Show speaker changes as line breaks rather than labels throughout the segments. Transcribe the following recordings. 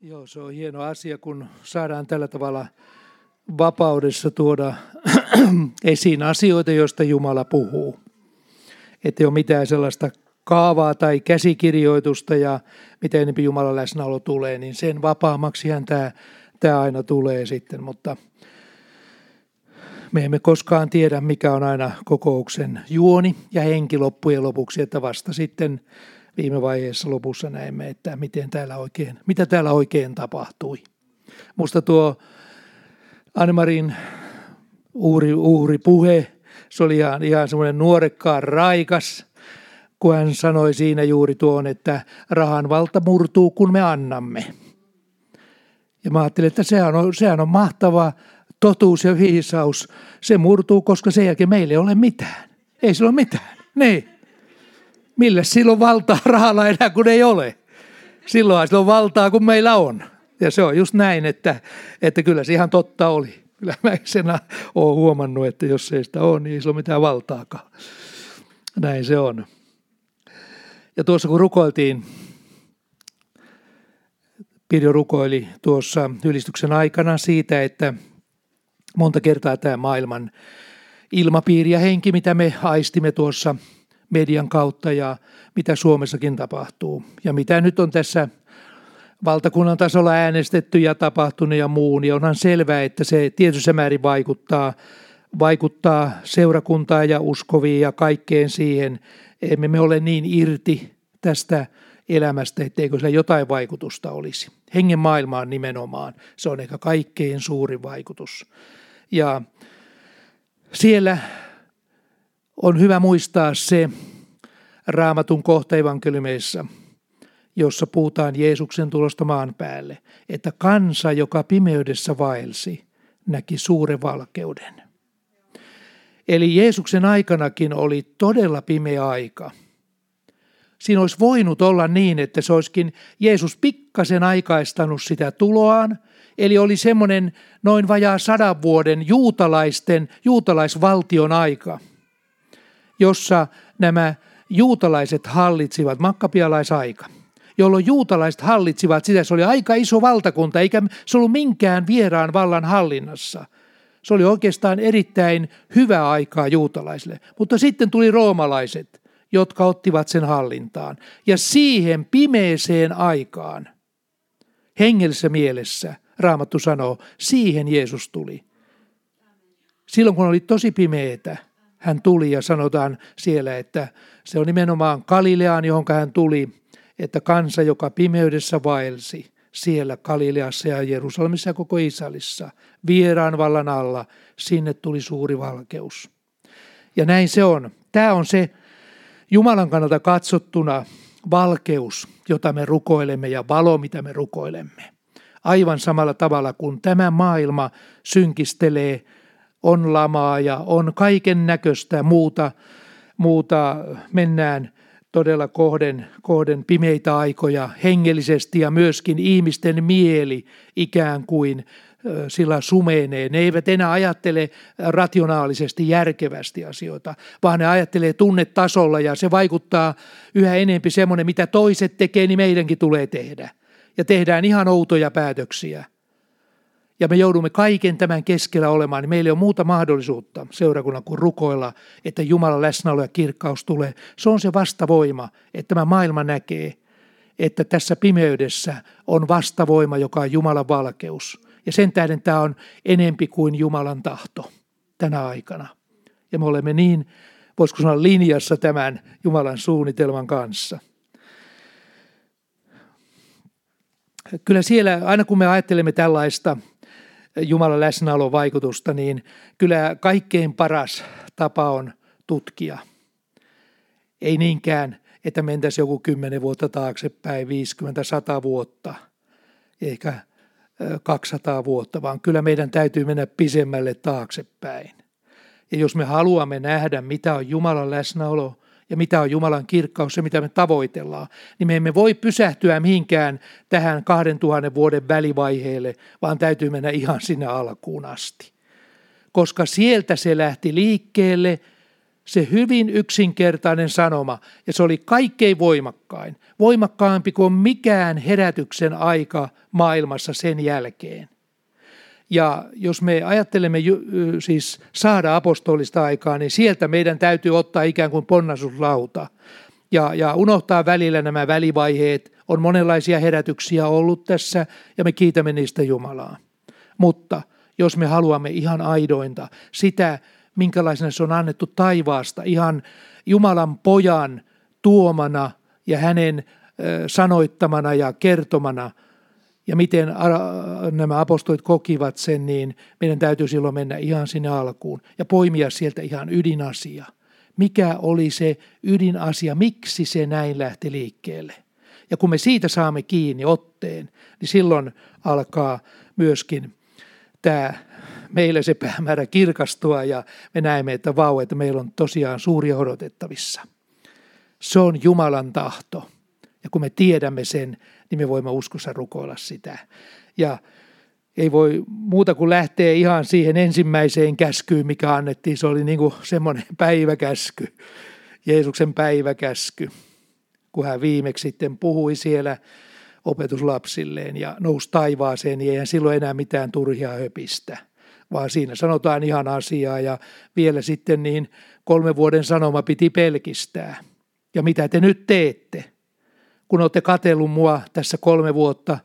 Joo, se on hieno asia, kun saadaan tällä tavalla vapaudessa tuoda esiin asioita, joista Jumala puhuu. Että ei ole mitään sellaista kaavaa tai käsikirjoitusta ja mitä enemmän Jumalan läsnäolo tulee, niin sen vapaammaksihan tämä, tämä aina tulee sitten, mutta me emme koskaan tiedä, mikä on aina kokouksen juoni ja henki loppujen lopuksi, että vasta sitten viime vaiheessa lopussa näemme, että miten täällä oikein, mitä täällä oikein tapahtui. Musta tuo Annemarin uhri, uhri puhe, se oli ihan, ihan semmoinen nuorekkaan raikas, kun hän sanoi siinä juuri tuon, että rahan valta murtuu, kun me annamme. Ja mä ajattelin, että sehän on, sehän on mahtava totuus ja viisaus. Se murtuu, koska sen jälkeen meillä ei ole mitään. Ei sillä ole mitään. Niin. Millä silloin valtaa rahalla enää, kun ei ole? Silloin sillä on valtaa, kun meillä on. Ja se on just näin, että, että kyllä se ihan totta oli. Kyllä mä sen olen huomannut, että jos ei sitä ole, niin ei ole mitään valtaakaan. Näin se on. Ja tuossa kun rukoiltiin, Pirjo rukoili tuossa ylistyksen aikana siitä, että monta kertaa tämä maailman ilmapiiri ja henki, mitä me aistimme tuossa median kautta ja mitä Suomessakin tapahtuu. Ja mitä nyt on tässä valtakunnan tasolla äänestetty ja tapahtunut ja muu, niin onhan selvää, että se tietyssä määrin vaikuttaa, vaikuttaa seurakuntaa ja uskoviin ja kaikkeen siihen. Emme me ole niin irti tästä elämästä, etteikö sillä jotain vaikutusta olisi. Hengen maailmaan nimenomaan. Se on ehkä kaikkein suurin vaikutus. Ja siellä on hyvä muistaa se raamatun kohta evankeliumeissa, jossa puhutaan Jeesuksen tulosta maan päälle, että kansa, joka pimeydessä vaelsi, näki suuren valkeuden. Eli Jeesuksen aikanakin oli todella pimeä aika. Siinä olisi voinut olla niin, että se olisikin Jeesus pikkasen aikaistanut sitä tuloaan, eli oli semmoinen noin vajaa sadan vuoden juutalaisten, juutalaisvaltion aika, jossa nämä juutalaiset hallitsivat, makkapialaisaika, jolloin juutalaiset hallitsivat sitä. Se oli aika iso valtakunta, eikä se ollut minkään vieraan vallan hallinnassa. Se oli oikeastaan erittäin hyvä aikaa juutalaisille. Mutta sitten tuli roomalaiset, jotka ottivat sen hallintaan. Ja siihen pimeeseen aikaan, hengellisessä mielessä, Raamattu sanoo, siihen Jeesus tuli. Silloin kun oli tosi pimeetä, hän tuli ja sanotaan siellä, että se on nimenomaan Galileaan, johon hän tuli, että kansa, joka pimeydessä vaelsi siellä Galileassa ja Jerusalemissa ja koko Israelissa, vieraan vallan alla, sinne tuli suuri valkeus. Ja näin se on. Tämä on se Jumalan kannalta katsottuna valkeus, jota me rukoilemme ja valo, mitä me rukoilemme. Aivan samalla tavalla kuin tämä maailma synkistelee, on lamaa ja on kaiken näköistä muuta, muuta mennään todella kohden, kohden pimeitä aikoja hengellisesti ja myöskin ihmisten mieli ikään kuin sillä sumeenee. Ne eivät enää ajattele rationaalisesti, järkevästi asioita, vaan ne ajattelee tunnetasolla ja se vaikuttaa yhä enempi semmoinen, mitä toiset tekee, niin meidänkin tulee tehdä. Ja tehdään ihan outoja päätöksiä. Ja me joudumme kaiken tämän keskellä olemaan, niin meillä on muuta mahdollisuutta seurakunnan kuin rukoilla, että Jumalan läsnäolo ja kirkkaus tulee. Se on se vastavoima, että tämä maailma näkee, että tässä pimeydessä on vastavoima, joka on Jumalan valkeus. Ja sen tähden tämä on enempi kuin Jumalan tahto tänä aikana. Ja me olemme niin, voisiko sanoa, linjassa tämän Jumalan suunnitelman kanssa. Kyllä siellä, aina kun me ajattelemme tällaista Jumalan läsnäolon vaikutusta, niin kyllä kaikkein paras tapa on tutkia. Ei niinkään, että mentäisiin joku 10 vuotta taaksepäin, 50, 100 vuotta, ehkä 200 vuotta, vaan kyllä meidän täytyy mennä pisemmälle taaksepäin. Ja jos me haluamme nähdä, mitä on Jumalan läsnäolo ja mitä on Jumalan kirkkaus ja mitä me tavoitellaan, niin me emme voi pysähtyä mihinkään tähän 2000 vuoden välivaiheelle, vaan täytyy mennä ihan sinne alkuun asti. Koska sieltä se lähti liikkeelle, se hyvin yksinkertainen sanoma, ja se oli kaikkein voimakkain, voimakkaampi kuin mikään herätyksen aika maailmassa sen jälkeen. Ja jos me ajattelemme siis saada apostolista aikaa, niin sieltä meidän täytyy ottaa ikään kuin ponnasuslauta ja, ja unohtaa välillä nämä välivaiheet. On monenlaisia herätyksiä ollut tässä ja me kiitämme niistä Jumalaa. Mutta jos me haluamme ihan aidointa, sitä minkälaisena se on annettu taivaasta, ihan Jumalan pojan tuomana ja hänen sanoittamana ja kertomana, ja miten nämä apostolit kokivat sen, niin meidän täytyy silloin mennä ihan sinne alkuun ja poimia sieltä ihan ydinasia. Mikä oli se ydinasia, miksi se näin lähti liikkeelle? Ja kun me siitä saamme kiinni otteen, niin silloin alkaa myöskin tämä meille se päämäärä kirkastua ja me näemme, että vau, että meillä on tosiaan suuria odotettavissa. Se on Jumalan tahto. Ja kun me tiedämme sen, niin me voimme uskossa rukoilla sitä. Ja ei voi muuta kuin lähteä ihan siihen ensimmäiseen käskyyn, mikä annettiin. Se oli niin kuin semmoinen päiväkäsky, Jeesuksen päiväkäsky, kun hän viimeksi sitten puhui siellä opetuslapsilleen ja nousi taivaaseen, niin eihän silloin enää mitään turhia höpistä, vaan siinä sanotaan ihan asiaa ja vielä sitten niin kolme vuoden sanoma piti pelkistää. Ja mitä te nyt teette? Kun olette katellut mua tässä kolme vuotta,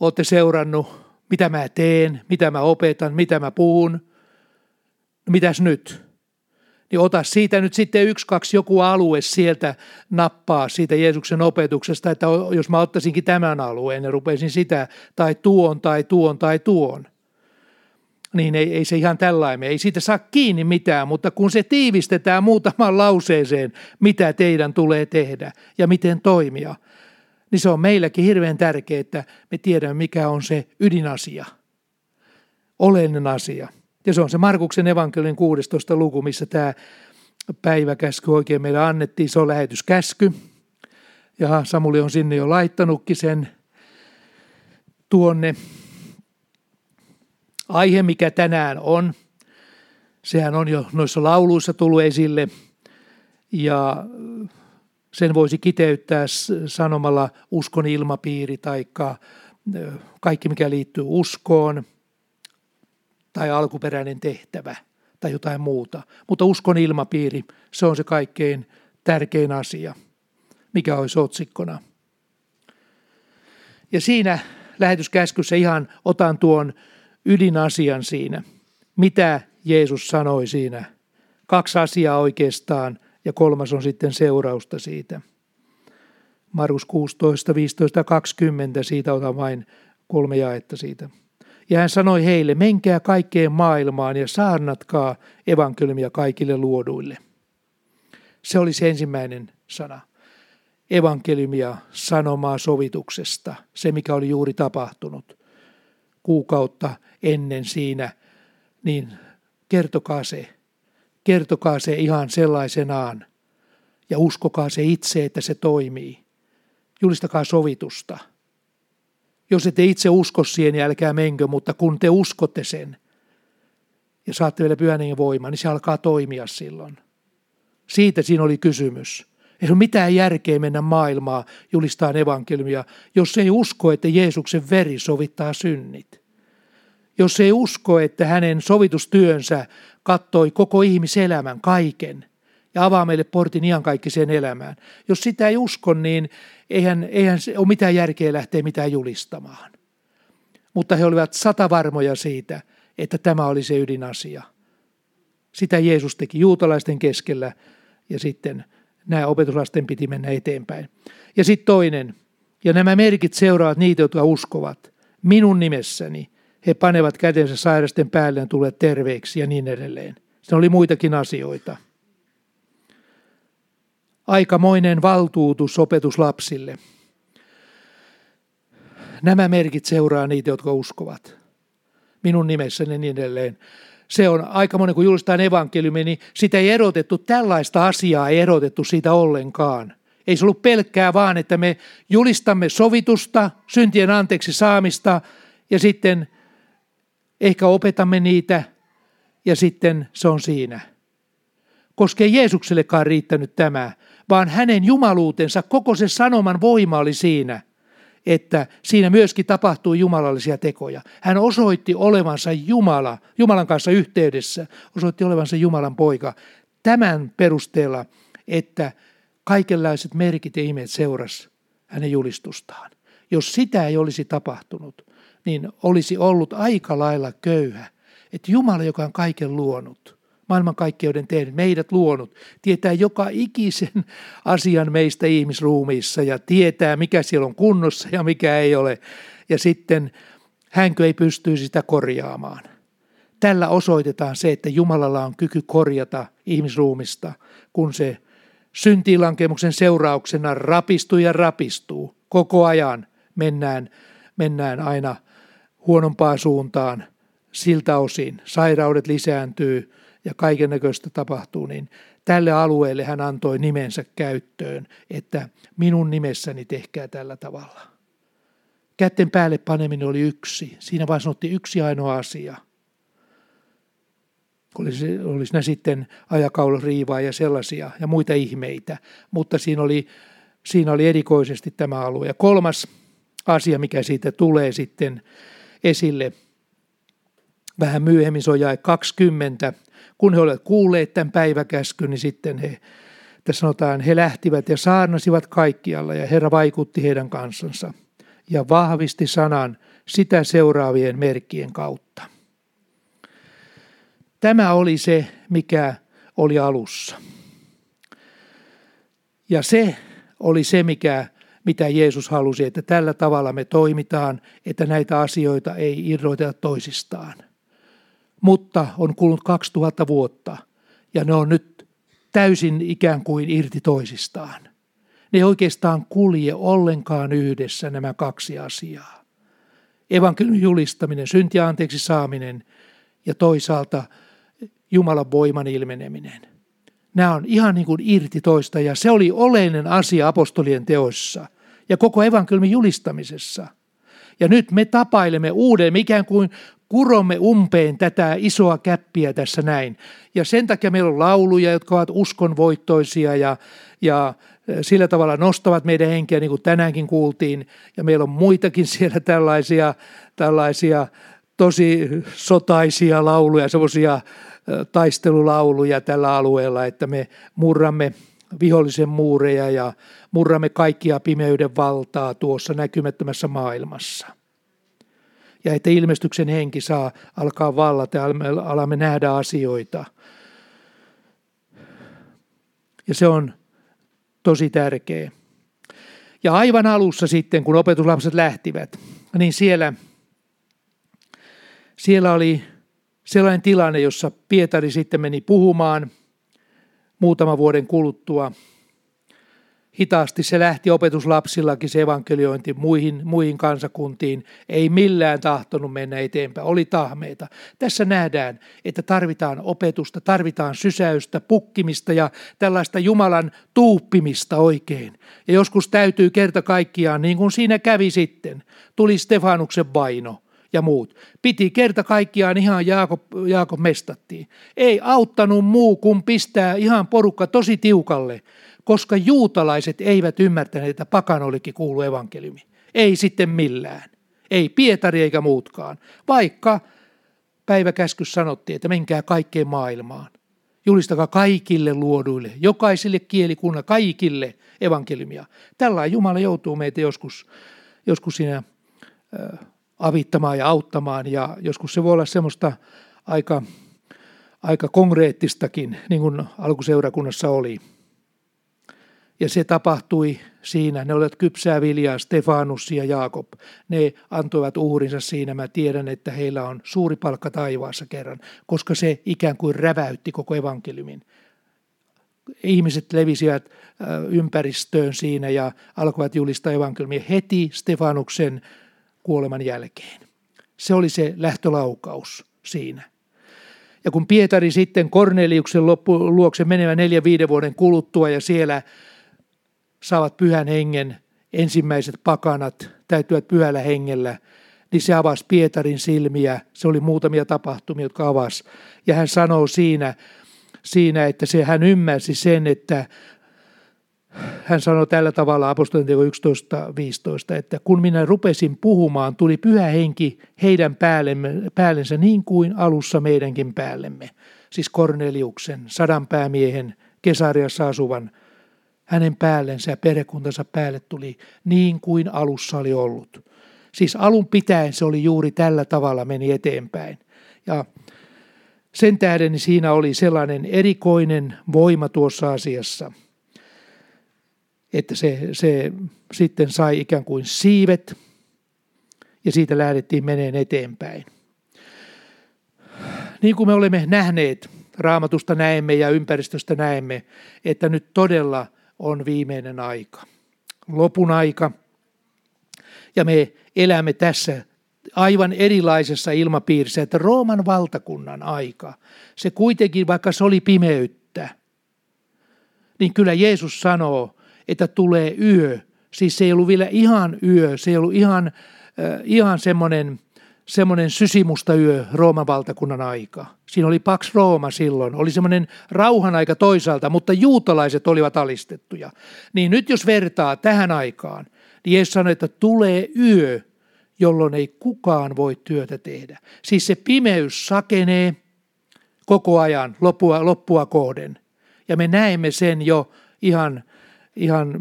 olette seurannut, mitä mä teen, mitä mä opetan, mitä mä puhun. No mitäs nyt? niin ota siitä nyt sitten yksi, kaksi joku alue sieltä nappaa siitä Jeesuksen opetuksesta, että jos mä ottaisinkin tämän alueen ja rupeisin sitä tai tuon tai tuon tai tuon. Niin ei, ei se ihan tällainen, ei siitä saa kiinni mitään, mutta kun se tiivistetään muutamaan lauseeseen, mitä teidän tulee tehdä ja miten toimia, niin se on meilläkin hirveän tärkeää, että me tiedämme, mikä on se ydinasia, oleellinen asia. Ja se on se Markuksen evankeliin 16. luku, missä tämä päiväkäsky oikein meille annettiin. Se on lähetyskäsky. Ja Samuli on sinne jo laittanutkin sen tuonne. Aihe, mikä tänään on, sehän on jo noissa lauluissa tullut esille. Ja sen voisi kiteyttää sanomalla uskon ilmapiiri tai kaikki, mikä liittyy uskoon – tai alkuperäinen tehtävä tai jotain muuta. Mutta uskon ilmapiiri, se on se kaikkein tärkein asia, mikä olisi otsikkona. Ja siinä lähetyskäskyssä ihan otan tuon ydinasian siinä. Mitä Jeesus sanoi siinä? Kaksi asiaa oikeastaan ja kolmas on sitten seurausta siitä. Markus 16, 15 20, siitä otan vain kolme jaetta siitä. Ja hän sanoi heille, menkää kaikkeen maailmaan ja saarnatkaa evankeliumia kaikille luoduille. Se oli se ensimmäinen sana. Evankeliumia sanomaa sovituksesta, se mikä oli juuri tapahtunut kuukautta ennen siinä, niin kertokaa se. Kertokaa se ihan sellaisenaan ja uskokaa se itse, että se toimii. Julistakaa sovitusta – jos ette itse usko siihen, niin älkää menkö, mutta kun te uskotte sen ja saatte vielä pyhän voiman, niin se alkaa toimia silloin. Siitä siinä oli kysymys. Ei ole mitään järkeä mennä maailmaa julistaa evankeliumia, jos ei usko, että Jeesuksen veri sovittaa synnit. Jos ei usko, että hänen sovitustyönsä kattoi koko ihmiselämän kaiken – ja avaa meille portin iankaikkiseen elämään. Jos sitä ei usko, niin eihän, eihän se ole mitään järkeä lähteä mitään julistamaan. Mutta he olivat satavarmoja siitä, että tämä oli se ydinasia. Sitä Jeesus teki juutalaisten keskellä ja sitten nämä opetuslasten piti mennä eteenpäin. Ja sitten toinen, ja nämä merkit seuraavat niitä, jotka uskovat. Minun nimessäni he panevat kätensä sairasten päälle ja tulevat terveeksi ja niin edelleen. Se oli muitakin asioita aikamoinen valtuutus opetuslapsille. Nämä merkit seuraa niitä, jotka uskovat. Minun nimessäni ja niin edelleen. Se on aika monen, kun julistetaan evankeliumi, niin sitä ei erotettu, tällaista asiaa ei erotettu siitä ollenkaan. Ei se ollut pelkkää vaan, että me julistamme sovitusta, syntien anteeksi saamista ja sitten ehkä opetamme niitä ja sitten se on siinä koska ei Jeesuksellekaan riittänyt tämä, vaan hänen jumaluutensa, koko se sanoman voima oli siinä, että siinä myöskin tapahtui jumalallisia tekoja. Hän osoitti olevansa Jumala, Jumalan kanssa yhteydessä, osoitti olevansa Jumalan poika tämän perusteella, että kaikenlaiset merkit ja ihmeet seuras hänen julistustaan. Jos sitä ei olisi tapahtunut, niin olisi ollut aika lailla köyhä, että Jumala, joka on kaiken luonut, maailmankaikkeuden tehnyt, meidät luonut, tietää joka ikisen asian meistä ihmisruumiissa ja tietää, mikä siellä on kunnossa ja mikä ei ole. Ja sitten hänkö ei pysty sitä korjaamaan. Tällä osoitetaan se, että Jumalalla on kyky korjata ihmisruumista, kun se syntiinlankemuksen seurauksena rapistuu ja rapistuu. Koko ajan mennään, mennään aina huonompaan suuntaan siltä osin. Sairaudet lisääntyy, ja kaiken näköistä tapahtuu, niin tälle alueelle hän antoi nimensä käyttöön, että minun nimessäni tehkää tällä tavalla. Kätten päälle paneminen oli yksi. Siinä vain sanottiin yksi ainoa asia. Olisi, olisi ne sitten ajakauluriivaa ja sellaisia ja muita ihmeitä, mutta siinä oli, siinä oli erikoisesti tämä alue. Ja kolmas asia, mikä siitä tulee sitten esille vähän myöhemmin, se on jae 20, kun he olivat kuulleet tämän päiväkäskyn, niin sitten he, tässä sanotaan, he lähtivät ja saarnasivat kaikkialla ja Herra vaikutti heidän kansansa ja vahvisti sanan sitä seuraavien merkkien kautta. Tämä oli se, mikä oli alussa. Ja se oli se, mikä, mitä Jeesus halusi, että tällä tavalla me toimitaan, että näitä asioita ei irroiteta toisistaan mutta on kulunut 2000 vuotta ja ne on nyt täysin ikään kuin irti toisistaan. Ne ei oikeastaan kulje ollenkaan yhdessä nämä kaksi asiaa. Evankeliumin julistaminen, syntiä anteeksi saaminen ja toisaalta Jumalan voiman ilmeneminen. Nämä on ihan niin kuin irti toista ja se oli oleellinen asia apostolien teoissa ja koko evankeliumin julistamisessa. Ja nyt me tapailemme uuden, ikään kuin kuromme umpeen tätä isoa käppiä tässä näin. Ja sen takia meillä on lauluja, jotka ovat uskonvoittoisia ja, ja sillä tavalla nostavat meidän henkeä, niin kuin tänäänkin kuultiin. Ja meillä on muitakin siellä tällaisia, tällaisia tosi sotaisia lauluja, semmoisia taistelulauluja tällä alueella, että me murramme vihollisen muureja ja murramme kaikkia pimeyden valtaa tuossa näkymättömässä maailmassa ja että ilmestyksen henki saa alkaa vallata ja alamme nähdä asioita. Ja se on tosi tärkeä. Ja aivan alussa sitten, kun opetuslapset lähtivät, niin siellä, siellä oli sellainen tilanne, jossa Pietari sitten meni puhumaan muutama vuoden kuluttua – hitaasti se lähti opetuslapsillakin se evankeliointi muihin, muihin kansakuntiin. Ei millään tahtonut mennä eteenpäin, oli tahmeita. Tässä nähdään, että tarvitaan opetusta, tarvitaan sysäystä, pukkimista ja tällaista Jumalan tuuppimista oikein. Ja joskus täytyy kerta kaikkiaan, niin kuin siinä kävi sitten, tuli Stefanuksen vaino ja muut. Piti kerta kaikkiaan ihan Jaakob, Jaakob mestattiin. Ei auttanut muu kuin pistää ihan porukka tosi tiukalle koska juutalaiset eivät ymmärtäneet, että pakanollekin kuuluu evankeliumi. Ei sitten millään. Ei Pietari eikä muutkaan. Vaikka päiväkäskys sanottiin, että menkää kaikkeen maailmaan. Julistakaa kaikille luoduille, jokaiselle kielikunnan, kaikille evankeliumia. Tällä Jumala joutuu meitä joskus, joskus siinä avittamaan ja auttamaan ja joskus se voi olla semmoista aika, aika konkreettistakin, niin kuin alkuseurakunnassa oli. Ja se tapahtui siinä. Ne olivat kypsää viljaa, Stefanus ja Jaakob. Ne antoivat uhrinsa siinä. Mä tiedän, että heillä on suuri palkka taivaassa kerran, koska se ikään kuin räväytti koko evankeliumin. Ihmiset levisivät ympäristöön siinä ja alkoivat julistaa evankeliumia heti Stefanuksen kuoleman jälkeen. Se oli se lähtölaukaus siinä. Ja kun Pietari sitten Korneliuksen luokse menevä neljä viiden vuoden kuluttua ja siellä saavat pyhän hengen, ensimmäiset pakanat täytyvät pyhällä hengellä, niin se avasi Pietarin silmiä. Se oli muutamia tapahtumia, jotka avasi. Ja hän sanoo siinä, siinä, että se, hän ymmärsi sen, että hän sanoi tällä tavalla apostolien 11.15, että kun minä rupesin puhumaan, tuli pyhä henki heidän päällensä niin kuin alussa meidänkin päällemme. Siis Korneliuksen, sadan päämiehen, Kesariassa asuvan, hänen päällensä ja perhekuntansa päälle tuli niin kuin alussa oli ollut. Siis alun pitäen se oli juuri tällä tavalla meni eteenpäin. Ja sen tähden siinä oli sellainen erikoinen voima tuossa asiassa, että se, se sitten sai ikään kuin siivet ja siitä lähdettiin meneen eteenpäin. Niin kuin me olemme nähneet, raamatusta näemme ja ympäristöstä näemme, että nyt todella on viimeinen aika. Lopun aika. Ja me elämme tässä aivan erilaisessa ilmapiirissä, että Rooman valtakunnan aika, se kuitenkin, vaikka se oli pimeyttä, niin kyllä Jeesus sanoo, että tulee yö. Siis se ei ollut vielä ihan yö, se ei ollut ihan, äh, ihan semmoinen, semmoinen sysimusta yö Rooman valtakunnan aika. Siinä oli Pax Rooma silloin, oli semmoinen rauhan aika toisaalta, mutta juutalaiset olivat alistettuja. Niin nyt jos vertaa tähän aikaan, niin Jeesus sanoi, että tulee yö, jolloin ei kukaan voi työtä tehdä. Siis se pimeys sakenee koko ajan loppua, loppua kohden. Ja me näemme sen jo ihan, ihan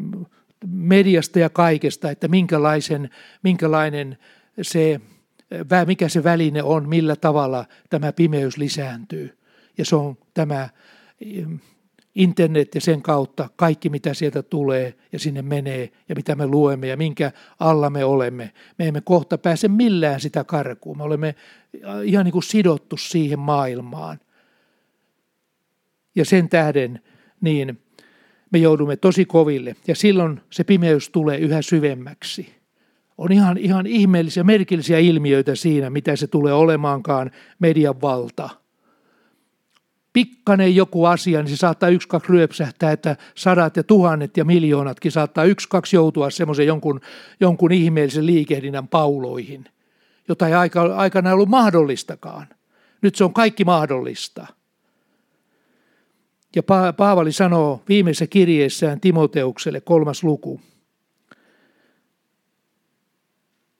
mediasta ja kaikesta, että minkälaisen, minkälainen se, mikä se väline on, millä tavalla tämä pimeys lisääntyy. Ja se on tämä internet ja sen kautta kaikki, mitä sieltä tulee ja sinne menee ja mitä me luemme ja minkä alla me olemme. Me emme kohta pääse millään sitä karkuun. Me olemme ihan niin kuin sidottu siihen maailmaan. Ja sen tähden niin me joudumme tosi koville ja silloin se pimeys tulee yhä syvemmäksi. On ihan, ihan ihmeellisiä, merkillisiä ilmiöitä siinä, mitä se tulee olemaankaan median valta – pikkanen joku asia, niin se saattaa yksi, kaksi ryöpsähtää, että sadat ja tuhannet ja miljoonatkin saattaa yksi, kaksi joutua semmoisen jonkun, jonkun ihmeellisen liikehdinnän pauloihin, jota ei aika, aikana ollut mahdollistakaan. Nyt se on kaikki mahdollista. Ja Paavali sanoo viimeisessä kirjeessään Timoteukselle kolmas luku –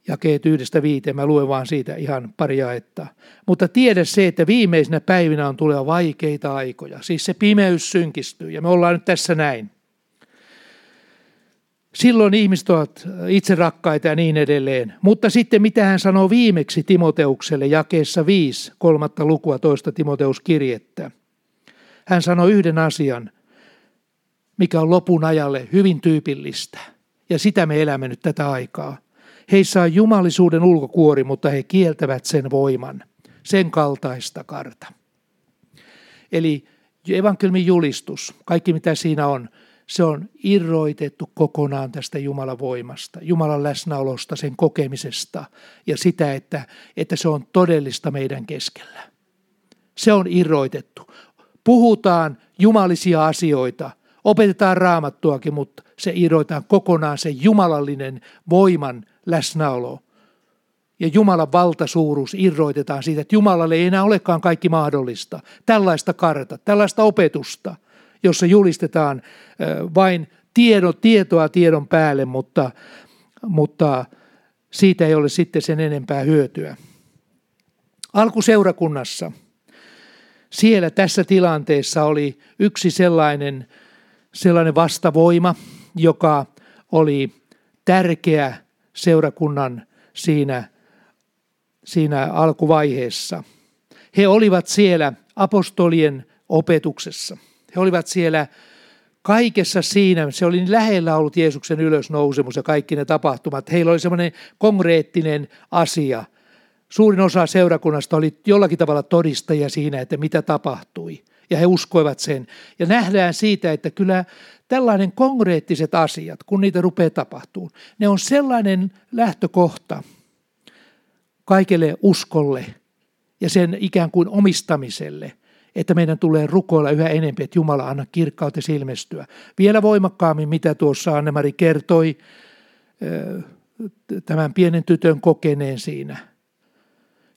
jakeet yhdestä viiteen, mä luen vaan siitä ihan pari jaetta. Mutta tiedä se, että viimeisinä päivinä on tulee vaikeita aikoja. Siis se pimeys synkistyy ja me ollaan nyt tässä näin. Silloin ihmiset ovat itse rakkaita ja niin edelleen. Mutta sitten mitä hän sanoo viimeksi Timoteukselle jakeessa 5, kolmatta lukua toista Timoteuskirjettä. Hän sanoi yhden asian, mikä on lopun ajalle hyvin tyypillistä. Ja sitä me elämme nyt tätä aikaa. Heissä on jumalisuuden ulkokuori, mutta he kieltävät sen voiman, sen kaltaista karta. Eli evankeliumin julistus, kaikki mitä siinä on, se on irroitettu kokonaan tästä Jumalan voimasta, Jumalan läsnäolosta, sen kokemisesta ja sitä, että, että se on todellista meidän keskellä. Se on irroitettu. Puhutaan jumalisia asioita, opetetaan raamattuakin, mutta se irroitetaan kokonaan se jumalallinen voiman läsnäolo. Ja Jumalan valtasuuruus irroitetaan siitä, että Jumalalle ei enää olekaan kaikki mahdollista. Tällaista karta, tällaista opetusta, jossa julistetaan vain tiedon, tietoa tiedon päälle, mutta, mutta siitä ei ole sitten sen enempää hyötyä. Alkuseurakunnassa, siellä tässä tilanteessa oli yksi sellainen, sellainen vastavoima, joka oli tärkeä seurakunnan siinä, siinä alkuvaiheessa. He olivat siellä apostolien opetuksessa. He olivat siellä kaikessa siinä, se oli niin lähellä ollut Jeesuksen ylösnousemus ja kaikki ne tapahtumat. Heillä oli semmoinen konkreettinen asia. Suurin osa seurakunnasta oli jollakin tavalla todistajia siinä, että mitä tapahtui. Ja he uskoivat sen. Ja nähdään siitä, että kyllä tällainen konkreettiset asiat, kun niitä rupeaa tapahtumaan, ne on sellainen lähtökohta kaikelle uskolle ja sen ikään kuin omistamiselle, että meidän tulee rukoilla yhä enemmän, että Jumala anna kirkkautta silmestyä. Vielä voimakkaammin, mitä tuossa Annemari kertoi tämän pienen tytön kokeneen siinä.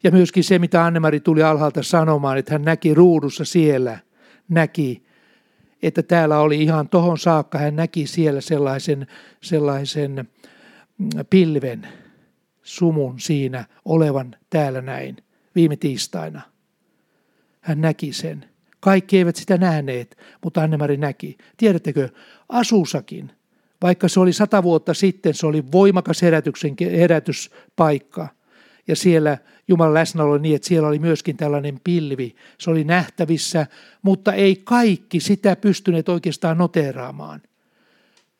Ja myöskin se, mitä Annemari tuli alhaalta sanomaan, että hän näki ruudussa siellä näki, että täällä oli ihan tohon saakka, hän näki siellä sellaisen, sellaisen mm, pilven, sumun siinä olevan täällä näin viime tiistaina. Hän näki sen. Kaikki eivät sitä nähneet, mutta Annemari näki. Tiedättekö, Asusakin, vaikka se oli sata vuotta sitten, se oli voimakas herätyksen, herätyspaikka. Ja siellä Jumalan läsnäolo niin, että siellä oli myöskin tällainen pilvi. Se oli nähtävissä, mutta ei kaikki sitä pystyneet oikeastaan noteeraamaan.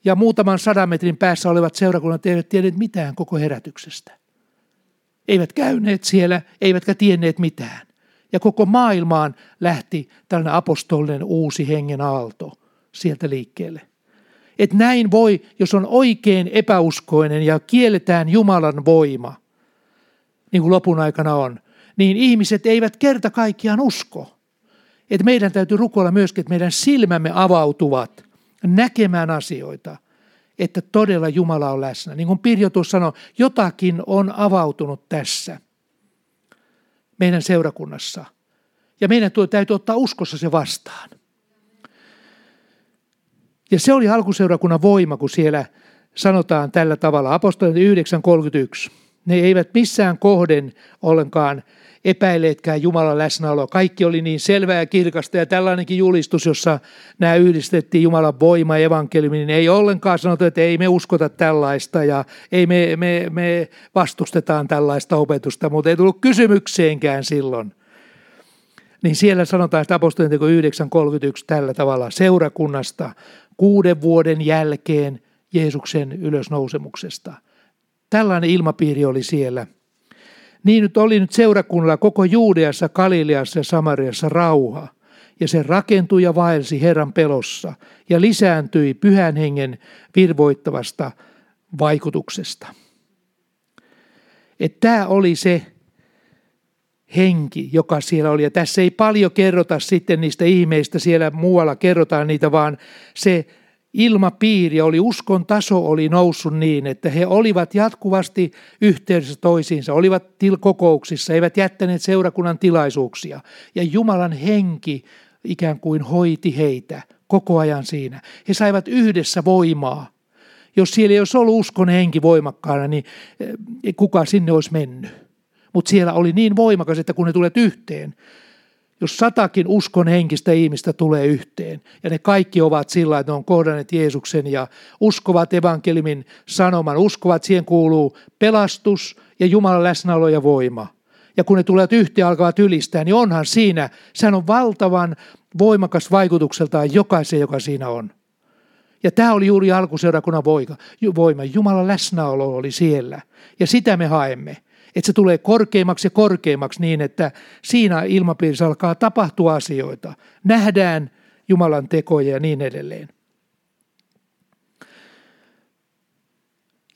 Ja muutaman sadan metrin päässä olevat seurakunnat eivät tienneet mitään koko herätyksestä. Eivät käyneet siellä, eivätkä tienneet mitään. Ja koko maailmaan lähti tällainen apostolinen uusi hengen aalto sieltä liikkeelle. Et näin voi, jos on oikein epäuskoinen ja kielletään Jumalan voima, niin kuin lopun aikana on, niin ihmiset eivät kerta kaikkiaan usko. Et meidän täytyy rukoilla myöskin, että meidän silmämme avautuvat näkemään asioita, että todella Jumala on läsnä. Niin kuin Pirjo tuossa sanoi, jotakin on avautunut tässä meidän seurakunnassa. Ja meidän täytyy ottaa uskossa se vastaan. Ja se oli alkuseurakunnan voima, kun siellä sanotaan tällä tavalla. Apostolit 9.31. Ne eivät missään kohden ollenkaan epäilleetkään Jumalan läsnäoloa. Kaikki oli niin selvää ja kirkasta ja tällainenkin julistus, jossa nämä yhdistettiin Jumalan voima ja evankeliumi, niin ei ollenkaan sanota, että ei me uskota tällaista ja ei me, me, me vastustetaan tällaista opetusta, mutta ei tullut kysymykseenkään silloin. Niin siellä sanotaan, että apostolien 9.31 tällä tavalla seurakunnasta kuuden vuoden jälkeen Jeesuksen ylösnousemuksesta. Tällainen ilmapiiri oli siellä. Niin nyt oli nyt seurakunnalla koko Juudeassa, Galileassa ja Samariassa rauha. Ja se rakentui ja vaelsi Herran pelossa ja lisääntyi pyhän hengen virvoittavasta vaikutuksesta. Että tämä oli se henki, joka siellä oli. Ja tässä ei paljon kerrota sitten niistä ihmeistä, siellä muualla kerrotaan niitä, vaan se ilmapiiri oli, uskon taso oli noussut niin, että he olivat jatkuvasti yhteydessä toisiinsa, olivat kokouksissa, eivät jättäneet seurakunnan tilaisuuksia. Ja Jumalan henki ikään kuin hoiti heitä koko ajan siinä. He saivat yhdessä voimaa. Jos siellä ei olisi ollut uskon henki voimakkaana, niin eh, kuka sinne olisi mennyt? mutta siellä oli niin voimakas, että kun ne tulet yhteen, jos satakin uskon henkistä ihmistä tulee yhteen, ja ne kaikki ovat sillä, että ne on kohdanneet Jeesuksen ja uskovat evankelimin sanoman, uskovat, siihen kuuluu pelastus ja Jumalan läsnäolo ja voima. Ja kun ne tulevat yhteen alkavat ylistää, niin onhan siinä, sehän on valtavan voimakas vaikutukseltaan jokaisen, joka siinä on. Ja tämä oli juuri alkuseurakunnan voima. Jumalan läsnäolo oli siellä. Ja sitä me haemme että se tulee korkeimmaksi ja korkeimmaksi niin, että siinä ilmapiirissä alkaa tapahtua asioita. Nähdään Jumalan tekoja ja niin edelleen.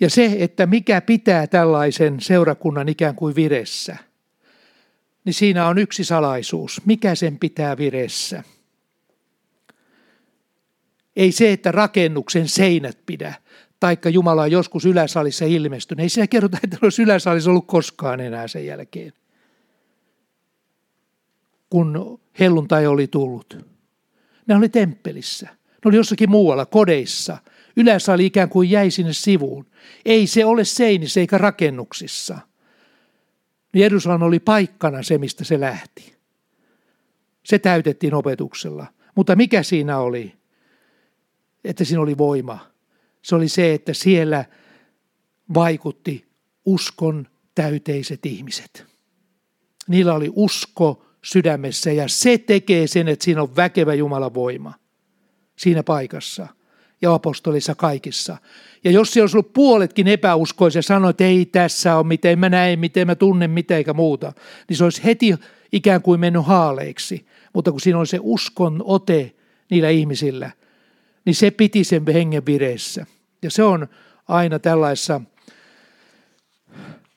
Ja se, että mikä pitää tällaisen seurakunnan ikään kuin viressä, niin siinä on yksi salaisuus. Mikä sen pitää viressä? Ei se, että rakennuksen seinät pidä, taikka Jumala on joskus yläsalissa ilmestynyt. Ei siinä kerrota, että olisi yläsalissa ollut koskaan enää sen jälkeen, kun helluntai oli tullut. Ne oli temppelissä. Ne oli jossakin muualla, kodeissa. Yläsali ikään kuin jäi sinne sivuun. Ei se ole seinissä eikä rakennuksissa. Jerusalem oli paikkana se, mistä se lähti. Se täytettiin opetuksella. Mutta mikä siinä oli? Että siinä oli voima se oli se, että siellä vaikutti uskon täyteiset ihmiset. Niillä oli usko sydämessä ja se tekee sen, että siinä on väkevä Jumalan voima siinä paikassa ja apostolissa kaikissa. Ja jos se olisi ollut puoletkin epäuskoisia ja sanoi, että ei tässä ole miten mä näen, miten mä tunnen, mitä eikä muuta, niin se olisi heti ikään kuin mennyt haaleiksi. Mutta kun siinä on se uskon ote niillä ihmisillä, niin se piti sen hengen vireessä. Ja se on aina tällaisessa,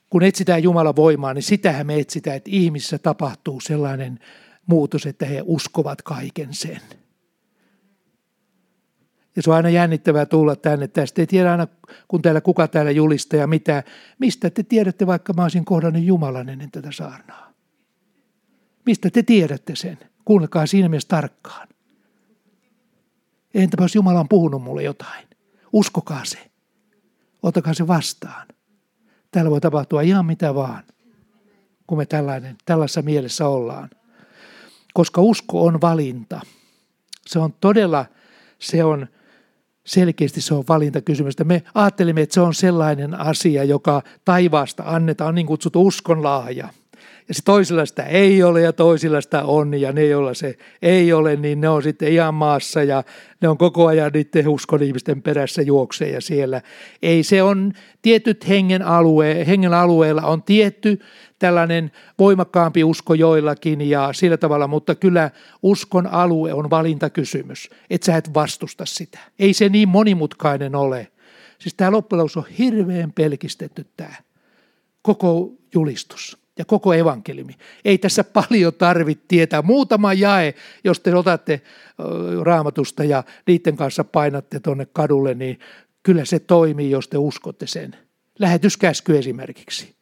kun etsitään Jumalan voimaa, niin sitähän me etsitään, että ihmisissä tapahtuu sellainen muutos, että he uskovat kaiken sen. Ja se on aina jännittävää tulla tänne. Tästä ei tiedä aina, kun täällä kuka täällä julistaa ja mitä. Mistä te tiedätte, vaikka mä olisin kohdannut Jumalan ennen tätä saarnaa? Mistä te tiedätte sen? Kuunnelkaa siinä mielessä tarkkaan. Entäpä jos Jumala on puhunut mulle jotain? Uskokaa se. Ottakaa se vastaan. Täällä voi tapahtua ihan mitä vaan, kun me tällainen, tällaisessa mielessä ollaan. Koska usko on valinta. Se on todella, se on selkeästi se on valintakysymys. Me ajattelimme, että se on sellainen asia, joka taivaasta annetaan, on niin kutsuttu uskonlaaja – ja se toisilla sitä ei ole ja toisilla sitä on ja ne, joilla se ei ole, niin ne on sitten ihan maassa ja ne on koko ajan niiden uskon ihmisten perässä juoksee ja siellä. Ei se on tietyt hengen, alue, hengen alueella on tietty tällainen voimakkaampi usko joillakin ja sillä tavalla, mutta kyllä uskon alue on valintakysymys, että sä et vastusta sitä. Ei se niin monimutkainen ole. Siis tämä loppujen on hirveän pelkistetty tämä koko julistus ja koko evankeliumi. Ei tässä paljon tarvitse tietää. Muutama jae, jos te otatte raamatusta ja niiden kanssa painatte tuonne kadulle, niin kyllä se toimii, jos te uskotte sen. Lähetyskäsky esimerkiksi.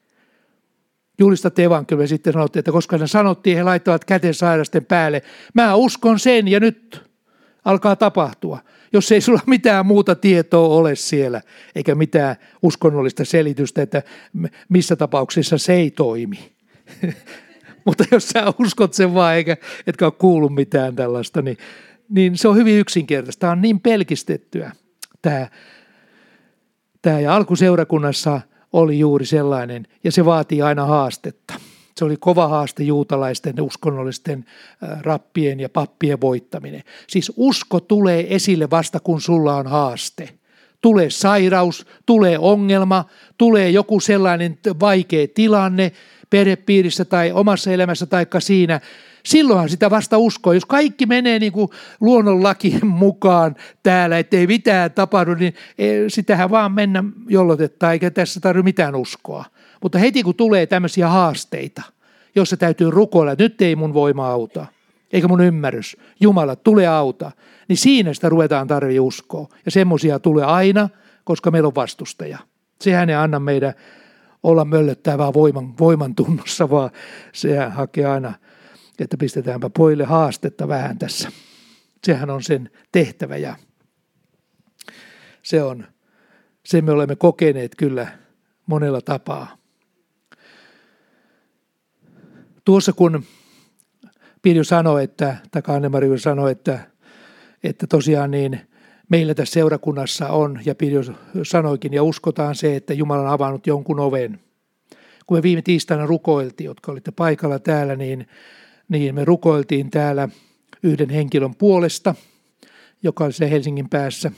Julistatte evankeliumia ja sitten sanotte, että koska ne sanottiin, he laittavat käten sairasten päälle. Mä uskon sen ja nyt alkaa tapahtua jos ei sulla mitään muuta tietoa ole siellä, eikä mitään uskonnollista selitystä, että missä tapauksessa se ei toimi. Mutta jos sä uskot sen vaan, eikä, etkä ole kuullut mitään tällaista, niin, niin se on hyvin yksinkertaista. Tämä on niin pelkistettyä tämä, tämä. Ja alkuseurakunnassa oli juuri sellainen, ja se vaatii aina haastetta. Se oli kova haaste juutalaisten uskonnollisten rappien ja pappien voittaminen. Siis usko tulee esille vasta kun sulla on haaste. Tulee sairaus, tulee ongelma, tulee joku sellainen vaikea tilanne perhepiirissä tai omassa elämässä tai siinä. Silloinhan sitä vasta uskoo. Jos kaikki menee niin kuin luonnonlakien mukaan täällä, ettei mitään tapahdu, niin e, sitähän vaan mennä jollotetta, eikä tässä tarvitse mitään uskoa. Mutta heti kun tulee tämmöisiä haasteita, jossa täytyy rukoilla, että nyt ei mun voima auta, eikä mun ymmärrys, Jumala, tule auta, niin siinä sitä ruvetaan tarvii uskoa. Ja semmoisia tulee aina, koska meillä on vastustaja. Sehän ei anna meidän olla möllöttävää voiman, voiman tunnossa, vaan se hakee aina, että pistetäänpä poille haastetta vähän tässä. Sehän on sen tehtävä ja se on, se me olemme kokeneet kyllä monella tapaa. Tuossa kun Pirjo sanoi, että, tai Anne sanoi, että, että tosiaan niin meillä tässä seurakunnassa on, ja Pirjo sanoikin, ja uskotaan se, että Jumala on avannut jonkun oven. Kun me viime tiistaina rukoiltiin, jotka olitte paikalla täällä, niin, niin me rukoiltiin täällä yhden henkilön puolesta, joka oli se Helsingin päässä.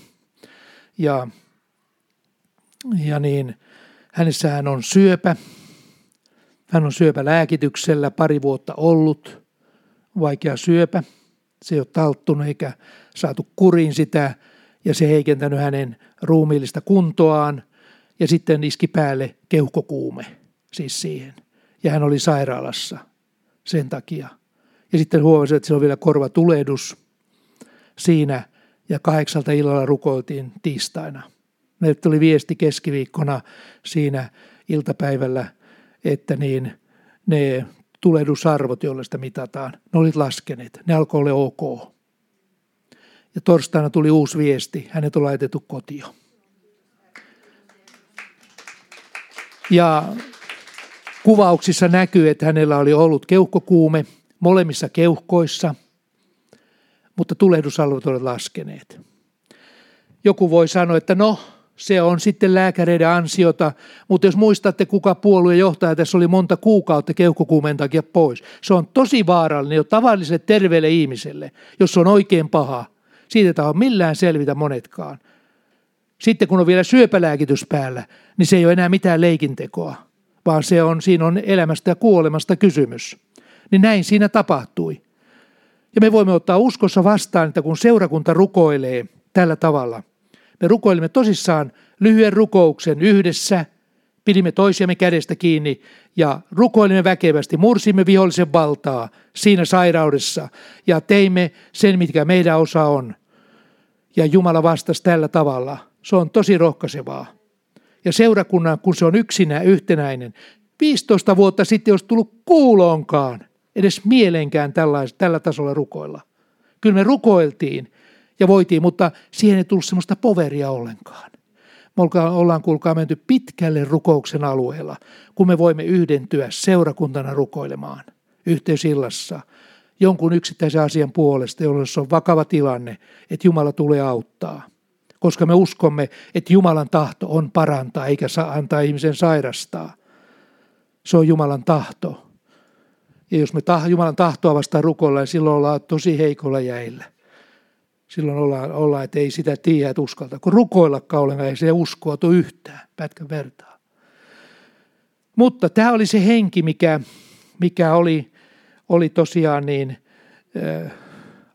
Ja, ja niin, hänessähän on syöpä, hän on syöpälääkityksellä pari vuotta ollut, vaikea syöpä. Se ei ole talttunut eikä saatu kuriin sitä ja se heikentänyt hänen ruumiillista kuntoaan ja sitten iski päälle keuhkokuume siis siihen. Ja hän oli sairaalassa sen takia. Ja sitten huomasi, että sillä on vielä korvatulehdus siinä ja kahdeksalta illalla rukoiltiin tiistaina. Meille tuli viesti keskiviikkona siinä iltapäivällä että niin ne tulehdusarvot, joilla sitä mitataan, ne olivat laskeneet. Ne alkoi olla ok. Ja torstaina tuli uusi viesti, hänet on laitettu kotio. Ja kuvauksissa näkyy, että hänellä oli ollut keuhkokuume molemmissa keuhkoissa, mutta tulehdusarvot olivat laskeneet. Joku voi sanoa, että no, se on sitten lääkäreiden ansiota, mutta jos muistatte, kuka puolueen johtaja tässä oli monta kuukautta keuhkokuumeen takia pois, se on tosi vaarallinen jo tavalliselle terveelle ihmiselle, jos se on oikein paha. Siitä ei ole millään selvitä monetkaan. Sitten kun on vielä syöpälääkitys päällä, niin se ei ole enää mitään leikintekoa, vaan se on, siinä on elämästä ja kuolemasta kysymys. Niin näin siinä tapahtui. Ja me voimme ottaa uskossa vastaan, että kun seurakunta rukoilee tällä tavalla – me rukoilimme tosissaan lyhyen rukouksen yhdessä, pidimme toisiamme kädestä kiinni ja rukoilimme väkevästi, mursimme vihollisen valtaa siinä sairaudessa ja teimme sen, mitkä meidän osa on. Ja Jumala vastasi tällä tavalla. Se on tosi rohkaisevaa. Ja seurakunnan, kun se on yksinä yhtenäinen, 15 vuotta sitten olisi tullut kuuloonkaan, edes mielenkään tällä tasolla rukoilla. Kyllä me rukoiltiin ja voitiin, mutta siihen ei tullut semmoista poveria ollenkaan. Me ollaan kuulkaa menty pitkälle rukouksen alueella, kun me voimme yhdentyä seurakuntana rukoilemaan yhteysillassa jonkun yksittäisen asian puolesta, jolloin se on vakava tilanne, että Jumala tulee auttaa. Koska me uskomme, että Jumalan tahto on parantaa eikä saa antaa ihmisen sairastaa. Se on Jumalan tahto. Ja jos me Jumalan tahtoa vastaan rukoillaan, silloin ollaan tosi heikolla jäillä silloin ollaan, ollaan että ei sitä tiedä, että uskalta. Kun rukoillakaan ollenkaan, ei se uskoa tuo yhtään pätkän vertaa. Mutta tämä oli se henki, mikä, mikä oli, oli tosiaan niin äh,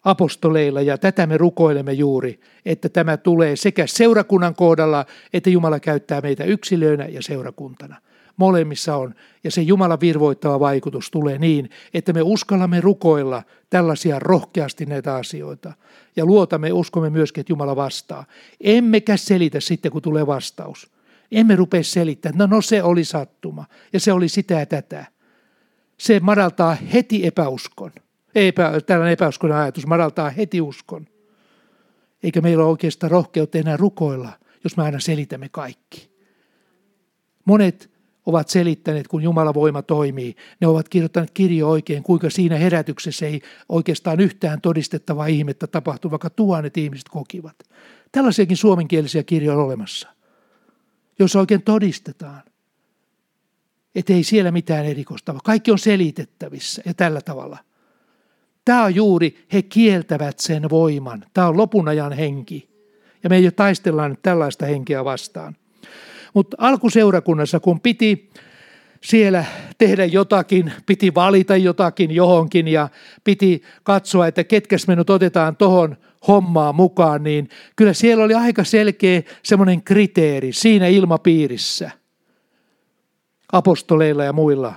apostoleilla ja tätä me rukoilemme juuri, että tämä tulee sekä seurakunnan kohdalla, että Jumala käyttää meitä yksilöinä ja seurakuntana molemmissa on. Ja se Jumalan virvoittava vaikutus tulee niin, että me uskallamme rukoilla tällaisia rohkeasti näitä asioita. Ja luotamme, uskomme myöskin, että Jumala vastaa. Emmekä selitä sitten, kun tulee vastaus. Emme rupea selittämään, no, no se oli sattuma ja se oli sitä ja tätä. Se madaltaa heti epäuskon. Epä, tällainen epäuskon ajatus madaltaa heti uskon. Eikä meillä ole oikeastaan rohkeutta enää rukoilla, jos me aina selitämme kaikki. Monet ovat selittäneet, kun Jumalan voima toimii. Ne ovat kirjoittaneet kirjo oikein, kuinka siinä herätyksessä ei oikeastaan yhtään todistettavaa ihmettä tapahtu, vaikka tuhannet ihmiset kokivat. Tällaisiakin suomenkielisiä kirjoja on olemassa, joissa oikein todistetaan, että ei siellä mitään erikoistavaa. Kaikki on selitettävissä ja tällä tavalla. Tämä on juuri, he kieltävät sen voiman. Tämä on lopun ajan henki. Ja me ei taistellaan tällaista henkeä vastaan. Mutta alkuseurakunnassa, kun piti siellä tehdä jotakin, piti valita jotakin johonkin ja piti katsoa, että ketkäs me nyt otetaan tuohon hommaan mukaan, niin kyllä siellä oli aika selkeä semmoinen kriteeri siinä ilmapiirissä apostoleilla ja muilla.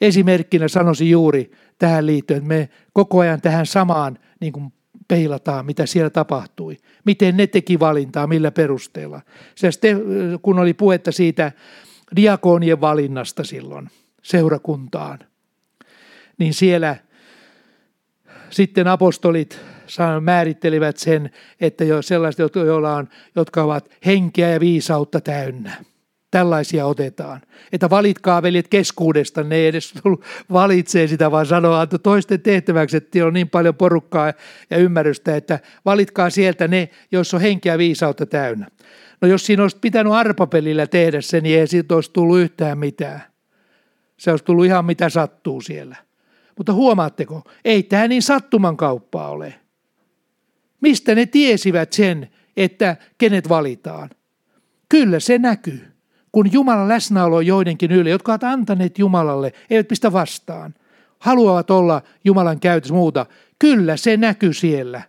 Esimerkkinä sanoisin juuri tähän liittyen, että me koko ajan tähän samaan niin kuin peilataan, mitä siellä tapahtui. Miten ne teki valintaa, millä perusteella. Se, kun oli puhetta siitä diakonien valinnasta silloin seurakuntaan, niin siellä sitten apostolit määrittelivät sen, että jo sellaiset, joilla on, jotka ovat henkeä ja viisautta täynnä – Tällaisia otetaan. Että valitkaa veljet keskuudesta, ne ei edes valitsee sitä, vaan sanoo että toisten tehtäväksi, että on niin paljon porukkaa ja ymmärrystä, että valitkaa sieltä ne, joissa on henkeä viisautta täynnä. No jos siinä olisi pitänyt arpapelillä tehdä se, niin ei siitä olisi tullut yhtään mitään. Se olisi tullut ihan mitä sattuu siellä. Mutta huomaatteko, ei tämä niin sattuman kauppaa ole. Mistä ne tiesivät sen, että kenet valitaan? Kyllä se näkyy kun Jumalan läsnäolo joidenkin yli, jotka ovat antaneet Jumalalle, eivät pistä vastaan, haluavat olla Jumalan käytössä muuta, kyllä se näkyy siellä.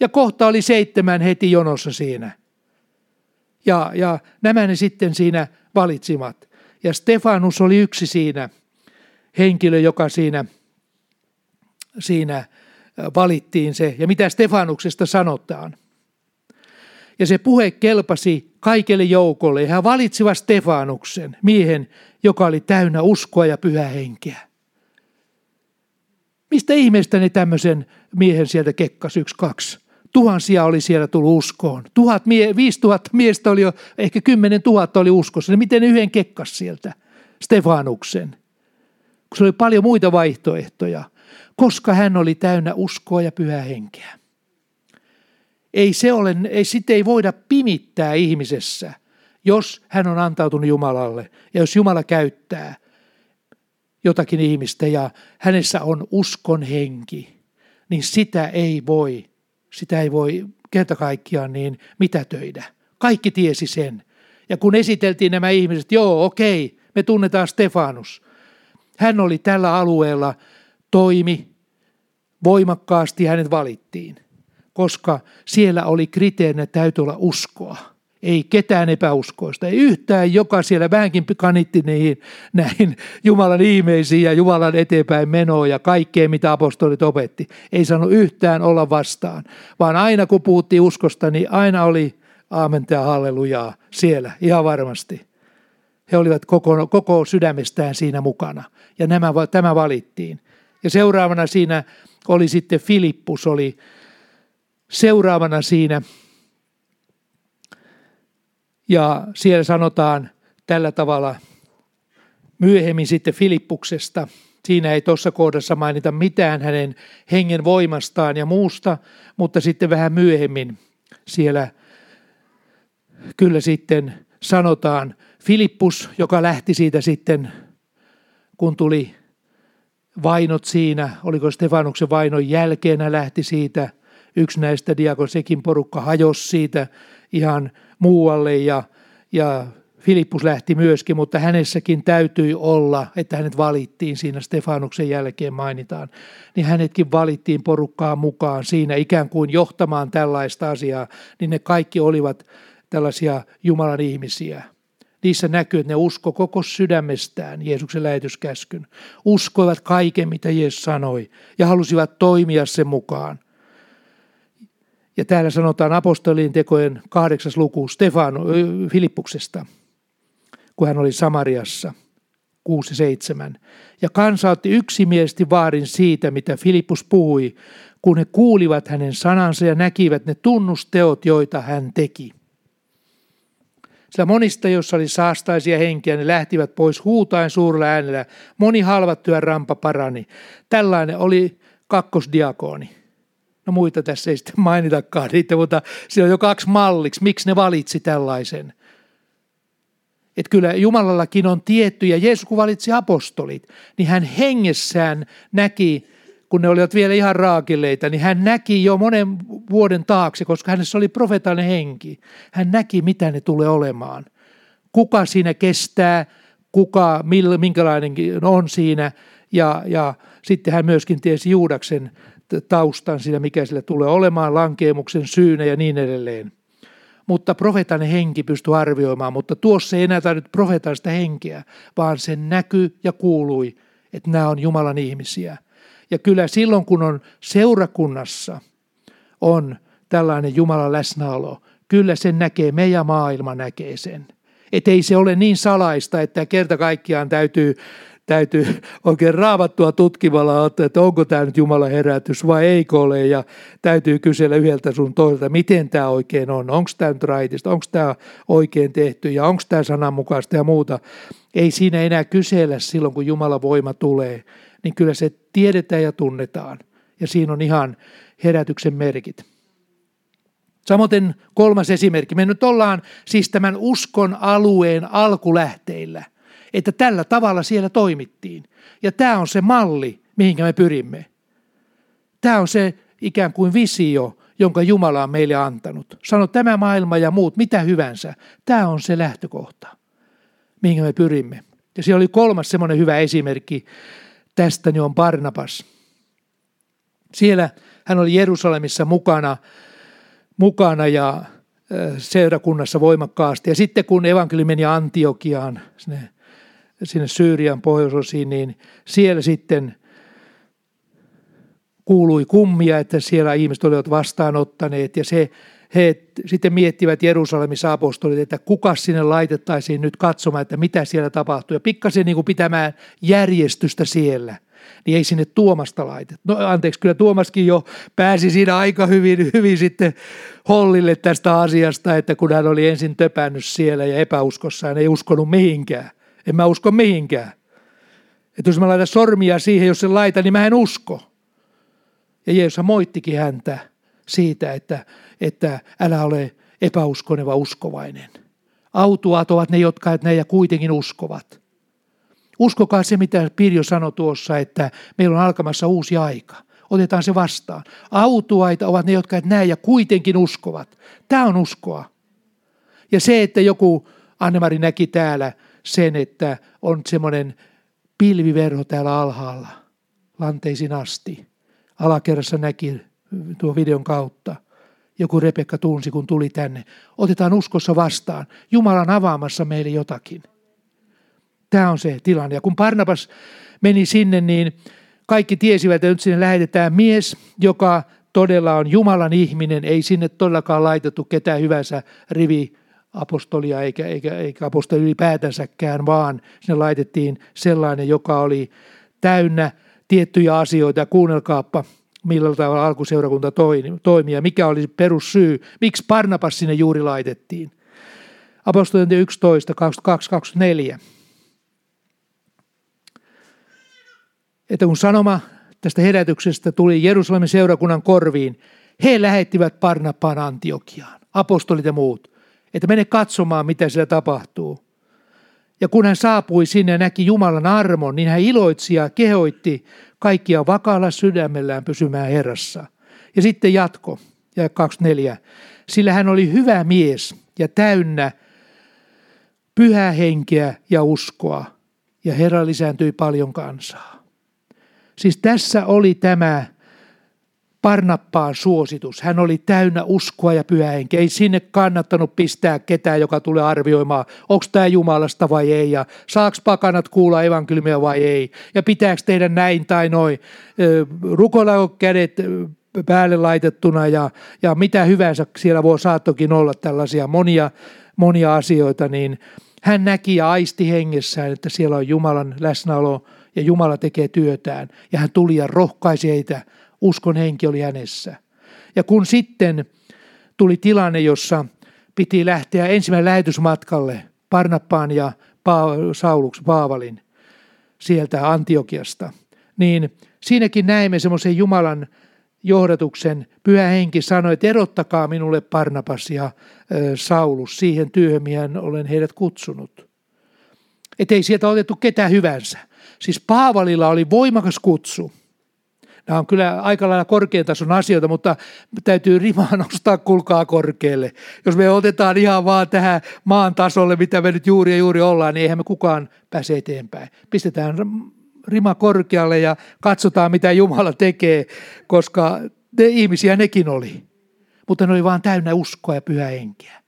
Ja kohta oli seitsemän heti jonossa siinä. Ja, ja nämä ne sitten siinä valitsivat. Ja Stefanus oli yksi siinä henkilö, joka siinä, siinä valittiin se. Ja mitä Stefanuksesta sanotaan? Ja se puhe kelpasi kaikelle joukolle ja hän valitsivat Stefanuksen, miehen, joka oli täynnä uskoa ja pyhää henkeä. Mistä ihmeestä ne tämmöisen miehen sieltä kekkas yksi, kaksi? Tuhansia oli siellä tullut uskoon. Tuhat mie- viisi tuhatta miestä oli jo, ehkä kymmenen tuhatta oli uskossa. Niin miten yhden kekkas sieltä Stefanuksen? Kun se oli paljon muita vaihtoehtoja, koska hän oli täynnä uskoa ja pyhää henkeä. Ei se ole, ei, sitä ei voida pimittää ihmisessä, jos hän on antautunut Jumalalle ja jos Jumala käyttää jotakin ihmistä ja hänessä on uskon henki, niin sitä ei voi, sitä ei voi kerta kaikkiaan niin mitätöidä. Kaikki tiesi sen. Ja kun esiteltiin nämä ihmiset, joo okei, me tunnetaan Stefanus. Hän oli tällä alueella, toimi, voimakkaasti hänet valittiin koska siellä oli kriteerinä, täytyy olla uskoa. Ei ketään epäuskoista, ei yhtään, joka siellä vähänkin kanitti niihin näihin Jumalan ihmeisiin ja Jumalan eteenpäin menoa ja kaikkea, mitä apostolit opetti. Ei saanut yhtään olla vastaan, vaan aina kun puhuttiin uskosta, niin aina oli aamenta ja hallelujaa siellä, ihan varmasti. He olivat koko, koko sydämestään siinä mukana ja nämä, tämä valittiin. Ja seuraavana siinä oli sitten Filippus, oli seuraavana siinä. Ja siellä sanotaan tällä tavalla myöhemmin sitten Filippuksesta. Siinä ei tuossa kohdassa mainita mitään hänen hengen voimastaan ja muusta, mutta sitten vähän myöhemmin siellä kyllä sitten sanotaan Filippus, joka lähti siitä sitten, kun tuli vainot siinä, oliko Stefanuksen vainon jälkeen lähti siitä, yksi näistä diakon sekin porukka hajosi siitä ihan muualle ja, ja Filippus lähti myöskin, mutta hänessäkin täytyi olla, että hänet valittiin siinä Stefanuksen jälkeen mainitaan, niin hänetkin valittiin porukkaan mukaan siinä ikään kuin johtamaan tällaista asiaa, niin ne kaikki olivat tällaisia Jumalan ihmisiä. Niissä näkyy, että ne usko koko sydämestään Jeesuksen lähetyskäskyn. Uskoivat kaiken, mitä Jeesus sanoi ja halusivat toimia sen mukaan. Ja täällä sanotaan apostolien tekojen kahdeksas luku Stefano Filippuksesta, kun hän oli Samariassa 6-7. Ja kansa otti yksimielisesti vaarin siitä, mitä Filippus puhui, kun he kuulivat hänen sanansa ja näkivät ne tunnusteot, joita hän teki. Sillä monista, joissa oli saastaisia henkiä, ne lähtivät pois huutaen suurella äänellä. Moni halvattuja rampa parani. Tällainen oli kakkosdiakoni. No muita tässä ei sitten mainitakaan niitä, mutta siellä on jo kaksi malliksi. Miksi ne valitsi tällaisen? Että kyllä Jumalallakin on tietty, ja Jeesus kun valitsi apostolit, niin hän hengessään näki kun ne olivat vielä ihan raakilleita, niin hän näki jo monen vuoden taakse, koska hänessä oli profeetallinen henki. Hän näki, mitä ne tulee olemaan. Kuka siinä kestää, kuka, minkälainen on siinä. Ja, ja sitten hän myöskin tiesi Juudaksen taustan siinä, mikä sille tulee olemaan, lankeemuksen syynä ja niin edelleen. Mutta profeetan henki pystyi arvioimaan, mutta tuossa ei enää tarvitse profeetallista henkeä, vaan se näkyy ja kuului, että nämä on Jumalan ihmisiä. Ja kyllä silloin, kun on seurakunnassa, on tällainen Jumalan läsnäolo, kyllä sen näkee, meidän maailma näkee sen. Että ei se ole niin salaista, että kerta kaikkiaan täytyy, täytyy oikein raavattua tutkivalla ottaa, että onko tämä nyt Jumalan herätys vai eikö ole. Ja täytyy kysellä yhdeltä sun toiselta, miten tämä oikein on. Onko tämä nyt raitista, onko tämä oikein tehty ja onko tämä sananmukaista ja muuta. Ei siinä enää kysellä silloin, kun Jumalan voima tulee niin kyllä se tiedetään ja tunnetaan. Ja siinä on ihan herätyksen merkit. Samoin kolmas esimerkki. Me nyt ollaan siis tämän uskon alueen alkulähteillä, että tällä tavalla siellä toimittiin. Ja tämä on se malli, mihinkä me pyrimme. Tämä on se ikään kuin visio, jonka Jumala on meille antanut. Sano tämä maailma ja muut, mitä hyvänsä. Tämä on se lähtökohta, mihin me pyrimme. Ja siellä oli kolmas semmoinen hyvä esimerkki tästäni on Barnabas. Siellä hän oli Jerusalemissa mukana, mukana ja seurakunnassa voimakkaasti. Ja sitten kun evankeli meni Antiokiaan, sinne, sinne Syyrian pohjoisosiin, niin siellä sitten kuului kummia, että siellä ihmiset olivat vastaanottaneet ja se he sitten miettivät Jerusalemissa apostolit, että kuka sinne laitettaisiin nyt katsomaan, että mitä siellä tapahtuu. Ja pikkasen niin kuin pitämään järjestystä siellä niin ei sinne Tuomasta laitettu. No anteeksi, kyllä Tuomaskin jo pääsi siinä aika hyvin, hyvin sitten hollille tästä asiasta, että kun hän oli ensin töpännyt siellä ja epäuskossaan, ei uskonut mihinkään. En mä usko mihinkään. Että jos mä laitan sormia siihen, jos se laita, niin mä en usko. Ja Jeesus moittikin häntä siitä, että, että älä ole epäuskoneva uskovainen. Autuat ovat ne, jotka ne ja kuitenkin uskovat. Uskokaa se, mitä Pirjo sanoi tuossa, että meillä on alkamassa uusi aika. Otetaan se vastaan. Autuaita ovat ne, jotka et näe ja kuitenkin uskovat. Tämä on uskoa. Ja se, että joku, Annemari näki täällä sen, että on semmoinen pilviverho täällä alhaalla, lanteisin asti. Alakerrassa näki tuo videon kautta. Joku Rebekka tunsi, kun tuli tänne. Otetaan uskossa vastaan. Jumala avaamassa meille jotakin. Tämä on se tilanne. Ja kun Barnabas meni sinne, niin kaikki tiesivät, että nyt sinne lähetetään mies, joka todella on Jumalan ihminen. Ei sinne todellakaan laitettu ketään hyvänsä rivi apostolia eikä, eikä, eikä apostoli ylipäätänsäkään, vaan sinne laitettiin sellainen, joka oli täynnä tiettyjä asioita. Kuunnelkaappa millä tavalla alkuseurakunta toimi ja mikä oli perussyy, miksi Barnabas sinne juuri laitettiin. Apostolien 11, 22, 24. Että kun sanoma tästä herätyksestä tuli Jerusalemin seurakunnan korviin, he lähettivät Barnabaan Antiokiaan, apostolit ja muut, että mene katsomaan, mitä siellä tapahtuu. Ja kun hän saapui sinne ja näki Jumalan armon, niin hän iloitsi ja kehoitti kaikkia vakaalla sydämellään pysymään Herrassa. Ja sitten jatko, ja 24. Sillä hän oli hyvä mies ja täynnä pyhää henkeä ja uskoa, ja Herra lisääntyi paljon kansaa. Siis tässä oli tämä Parnappaan suositus. Hän oli täynnä uskoa ja pyhähenkeä. Ei sinne kannattanut pistää ketään, joka tulee arvioimaan, onko tämä Jumalasta vai ei, ja saaks pakanat kuulla evankeliumia vai ei, ja pitääkö tehdä näin tai noin. Rukoilla kädet päälle laitettuna ja, ja mitä hyvänsä siellä voi saattokin olla tällaisia monia, monia asioita, niin hän näki ja aisti hengessään, että siellä on Jumalan läsnäolo ja Jumala tekee työtään. Ja hän tuli ja rohkaisi heitä uskon henki oli hänessä. Ja kun sitten tuli tilanne, jossa piti lähteä ensimmäinen lähetysmatkalle Parnappaan ja pa- Sauluks Paavalin sieltä Antiokiasta, niin siinäkin näemme semmoisen Jumalan johdatuksen. Pyhä henki sanoi, että erottakaa minulle Parnapas ja Saulus siihen työhön, mihin olen heidät kutsunut. Että ei sieltä otettu ketään hyvänsä. Siis Paavalilla oli voimakas kutsu – Nämä on kyllä aika lailla korkean tason asioita, mutta täytyy rimaa nostaa kulkaa korkealle. Jos me otetaan ihan vaan tähän maan tasolle, mitä me nyt juuri ja juuri ollaan, niin eihän me kukaan pääse eteenpäin. Pistetään rima korkealle ja katsotaan, mitä Jumala tekee, koska ne ihmisiä nekin oli. Mutta ne oli vaan täynnä uskoa ja pyhä henkeä.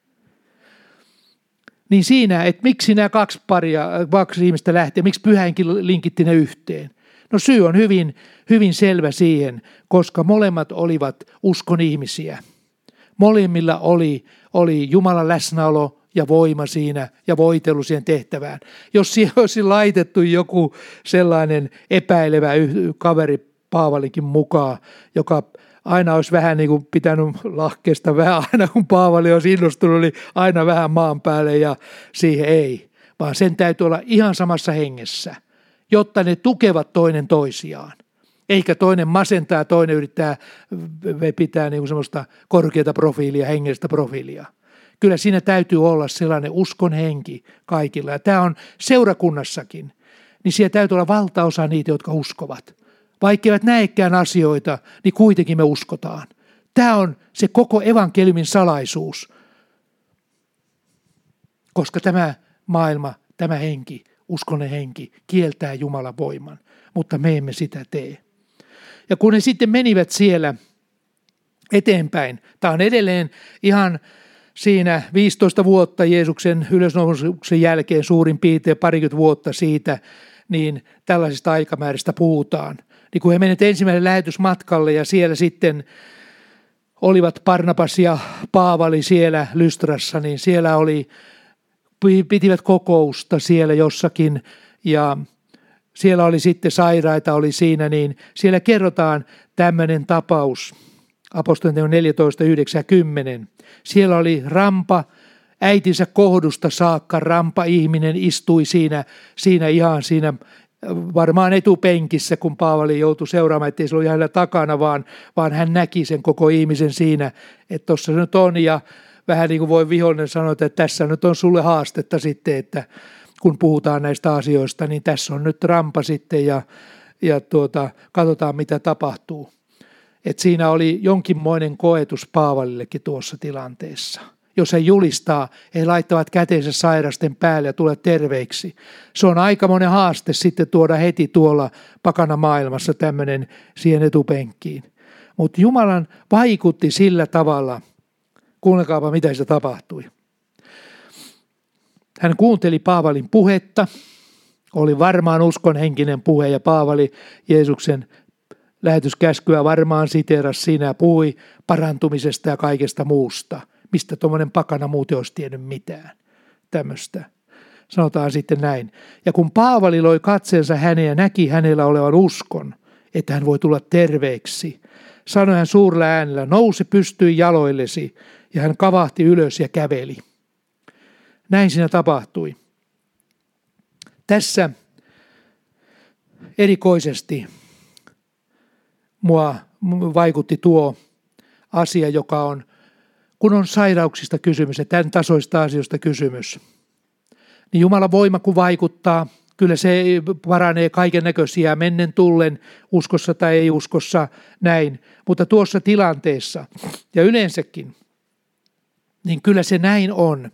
Niin siinä, että miksi nämä kaksi paria, kaksi ihmistä lähti, miksi pyhänkin linkitti ne yhteen. No syy on hyvin, hyvin selvä siihen, koska molemmat olivat uskon ihmisiä. Molemmilla oli, oli Jumalan läsnäolo ja voima siinä ja voitelu siihen tehtävään. Jos siihen olisi laitettu joku sellainen epäilevä kaveri Paavalinkin mukaan, joka aina olisi vähän niin kuin pitänyt lahkeesta vähän aina kun Paavali olisi innostunut, niin aina vähän maan päälle ja siihen ei. Vaan sen täytyy olla ihan samassa hengessä – jotta ne tukevat toinen toisiaan. Eikä toinen masentaa toinen yrittää pitää niin kuin semmoista korkeata profiilia, hengellistä profiilia. Kyllä siinä täytyy olla sellainen uskon henki kaikilla. Ja tämä on seurakunnassakin. Niin siellä täytyy olla valtaosa niitä, jotka uskovat. Vaikka eivät näekään asioita, niin kuitenkin me uskotaan. Tämä on se koko evankeliumin salaisuus. Koska tämä maailma, tämä henki uskonen henki kieltää Jumalan voiman, mutta me emme sitä tee. Ja kun ne sitten menivät siellä eteenpäin, tämä on edelleen ihan siinä 15 vuotta Jeesuksen ylösnousemuksen jälkeen suurin piirtein parikymmentä vuotta siitä, niin tällaisista aikamääristä puhutaan. Niin kun he menivät ensimmäinen lähetysmatkalle ja siellä sitten olivat Parnapas ja Paavali siellä Lystrassa, niin siellä oli pitivät kokousta siellä jossakin ja siellä oli sitten sairaita oli siinä, niin siellä kerrotaan tämmöinen tapaus. Apostolien 14, 9 10. Siellä oli rampa, äitinsä kohdusta saakka rampa ihminen istui siinä, siinä ihan siinä varmaan etupenkissä, kun Paavali joutui seuraamaan, ettei se ollut ihan takana, vaan, vaan hän näki sen koko ihmisen siinä, että tuossa se nyt on ja vähän niin kuin voi vihollinen sanoa, että tässä nyt on sulle haastetta sitten, että kun puhutaan näistä asioista, niin tässä on nyt rampa sitten ja, ja tuota, katsotaan mitä tapahtuu. Et siinä oli jonkinmoinen koetus Paavalillekin tuossa tilanteessa. Jos he julistaa, he laittavat käteensä sairasten päälle ja tulee terveiksi. Se on aikamoinen haaste sitten tuoda heti tuolla pakana maailmassa tämmöinen siihen etupenkkiin. Mutta Jumalan vaikutti sillä tavalla – Kuunnelkaapa, mitä se tapahtui. Hän kuunteli Paavalin puhetta. Oli varmaan uskonhenkinen puhe ja Paavali Jeesuksen lähetyskäskyä varmaan siteeras siinä ja puhui parantumisesta ja kaikesta muusta. Mistä tuommoinen pakana muuten olisi tiennyt mitään. Tämmöistä. Sanotaan sitten näin. Ja kun Paavali loi katseensa häneen ja näki hänellä olevan uskon, että hän voi tulla terveeksi. Sanoi hän suurella äänellä, nousi pystyi jaloillesi, ja hän kavahti ylös ja käveli. Näin siinä tapahtui. Tässä erikoisesti mua vaikutti tuo asia, joka on, kun on sairauksista kysymys ja tämän tasoista asioista kysymys, niin Jumalan voima kun vaikuttaa, kyllä se paranee kaiken näköisiä mennen tullen, uskossa tai ei uskossa, näin. Mutta tuossa tilanteessa ja yleensäkin, niin kyllä se näin on.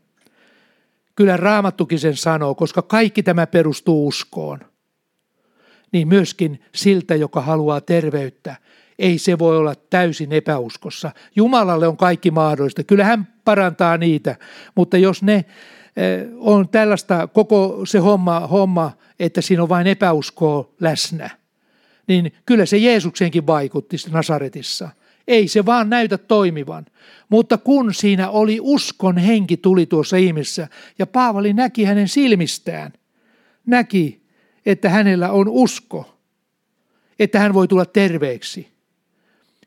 Kyllä Raamattukin sen sanoo, koska kaikki tämä perustuu uskoon. Niin myöskin siltä, joka haluaa terveyttä, ei se voi olla täysin epäuskossa. Jumalalle on kaikki mahdollista. Kyllä hän parantaa niitä, mutta jos ne eh, on tällaista koko se homma, homma, että siinä on vain epäuskoa läsnä, niin kyllä se Jeesuksenkin vaikutti Nasaretissa. Ei se vaan näytä toimivan. Mutta kun siinä oli uskon henki tuli tuossa ihmisessä ja Paavali näki hänen silmistään, näki, että hänellä on usko, että hän voi tulla terveeksi.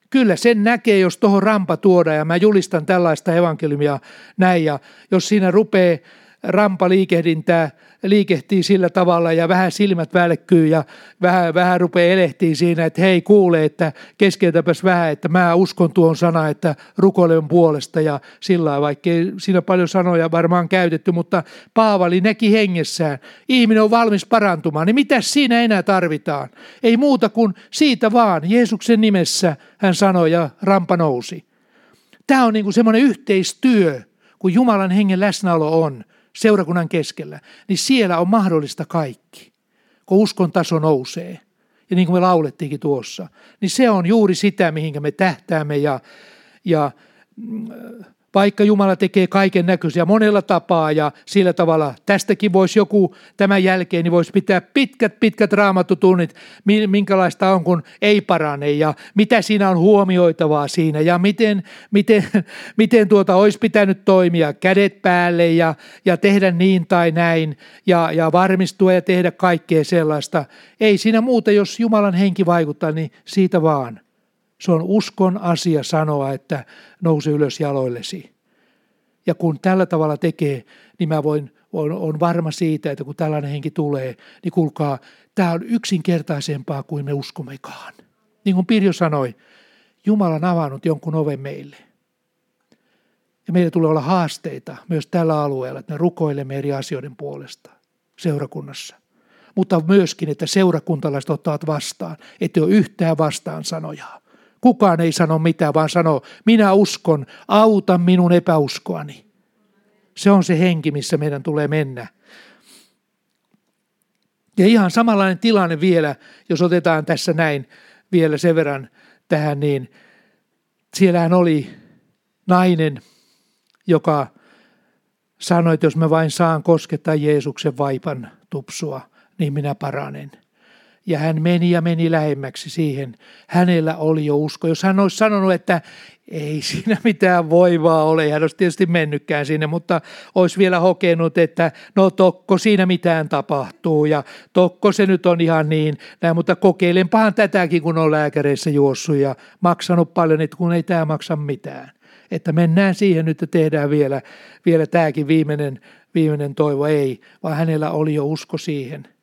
Kyllä sen näkee, jos tuohon rampa tuodaan ja mä julistan tällaista evankeliumia näin ja jos siinä rupeaa rampa liikehdintää liikehtii sillä tavalla ja vähän silmät välkkyy ja vähän, vähän rupeaa elehtii siinä, että hei kuule, että keskeytäpäs vähän, että mä uskon tuon sana, että rukoilen puolesta ja sillä vaikka ei siinä paljon sanoja varmaan käytetty, mutta Paavali näki hengessään, ihminen on valmis parantumaan, niin mitä siinä enää tarvitaan? Ei muuta kuin siitä vaan, Jeesuksen nimessä hän sanoi ja rampa nousi. Tämä on niin kuin semmoinen yhteistyö, kun Jumalan hengen läsnäolo on – seurakunnan keskellä, niin siellä on mahdollista kaikki, kun uskon taso nousee. Ja niin kuin me laulettiinkin tuossa, niin se on juuri sitä, mihinkä me tähtäämme ja, ja mm, vaikka Jumala tekee kaiken näköisiä monella tapaa ja sillä tavalla tästäkin voisi joku tämän jälkeen, niin voisi pitää pitkät, pitkät raamattutunnit, minkälaista on, kun ei parane ja mitä siinä on huomioitavaa siinä ja miten, miten, miten tuota olisi pitänyt toimia, kädet päälle ja, ja tehdä niin tai näin ja, ja varmistua ja tehdä kaikkea sellaista. Ei siinä muuta, jos Jumalan henki vaikuttaa, niin siitä vaan. Se on uskon asia sanoa, että nouse ylös jaloillesi. Ja kun tällä tavalla tekee, niin mä voin, on, on varma siitä, että kun tällainen henki tulee, niin kuulkaa, tämä on yksinkertaisempaa kuin me uskommekaan. Niin kuin Pirjo sanoi, Jumala on avannut jonkun oven meille. Ja meillä tulee olla haasteita myös tällä alueella, että me rukoilemme eri asioiden puolesta seurakunnassa. Mutta myöskin, että seurakuntalaiset ottavat vastaan, että ole yhtään vastaan sanojaa. Kukaan ei sano mitään, vaan sanoo, minä uskon, auta minun epäuskoani. Se on se henki, missä meidän tulee mennä. Ja ihan samanlainen tilanne vielä, jos otetaan tässä näin vielä sen verran tähän, niin siellähän oli nainen, joka sanoi, että jos mä vain saan koskettaa Jeesuksen vaipan tupsua, niin minä paranen – ja hän meni ja meni lähemmäksi siihen. Hänellä oli jo usko. Jos hän olisi sanonut, että ei siinä mitään voivaa ole, hän olisi tietysti mennytkään sinne, mutta olisi vielä hokenut, että no tokko siinä mitään tapahtuu ja tokko se nyt on ihan niin, näin, mutta kokeilenpahan tätäkin, kun on lääkäreissä juossut ja maksanut paljon, että kun ei tämä maksa mitään. Että mennään siihen nyt ja tehdään vielä, vielä tämäkin viimeinen, viimeinen toivo. Ei, vaan hänellä oli jo usko siihen –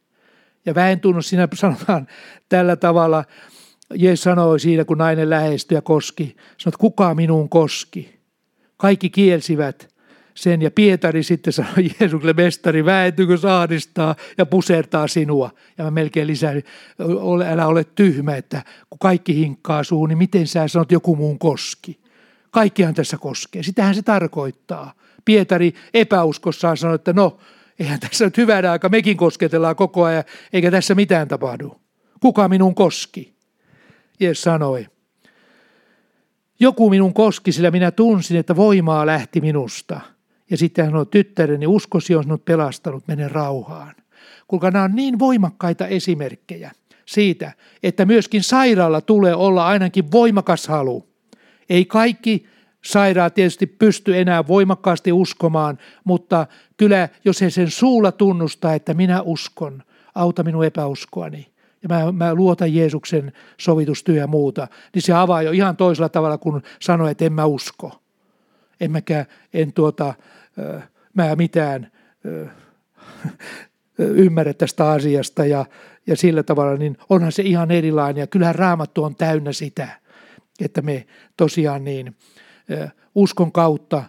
ja väentunnus siinä sanotaan tällä tavalla. Jeesus sanoi siinä, kun nainen lähestyi ja koski, sanoi, että kuka minuun koski. Kaikki kielsivät sen ja Pietari sitten sanoi Jeesukselle, mestari, väentykö saadistaa ja pusertaa sinua. Ja mä melkein lisään, älä ole tyhmä, että kun kaikki hinkkaa suun, niin miten sä sanot joku muun koski. Kaikkihan tässä koskee. Sitähän se tarkoittaa. Pietari epäuskossaan sanoi, että no, eihän tässä nyt hyvänä aika, mekin kosketellaan koko ajan, eikä tässä mitään tapahdu. Kuka minun koski? Jeesus sanoi, joku minun koski, sillä minä tunsin, että voimaa lähti minusta. Ja sitten hän sanoi, tyttäreni, uskosi on sinut pelastanut, mene rauhaan. Kuinka nämä on niin voimakkaita esimerkkejä siitä, että myöskin sairaalla tulee olla ainakin voimakas halu. Ei kaikki sairaat tietysti pysty enää voimakkaasti uskomaan, mutta kyllä jos he sen suulla tunnustaa, että minä uskon, auta minun epäuskoani. ja mä, mä luotan Jeesuksen sovitustyö ja muuta, niin se avaa jo ihan toisella tavalla kuin sanoa, että en mä usko. En mäkään, en tuota, mä mitään ymmärrä tästä asiasta ja, ja sillä tavalla, niin onhan se ihan erilainen. Ja kyllähän raamattu on täynnä sitä, että me tosiaan niin uskon kautta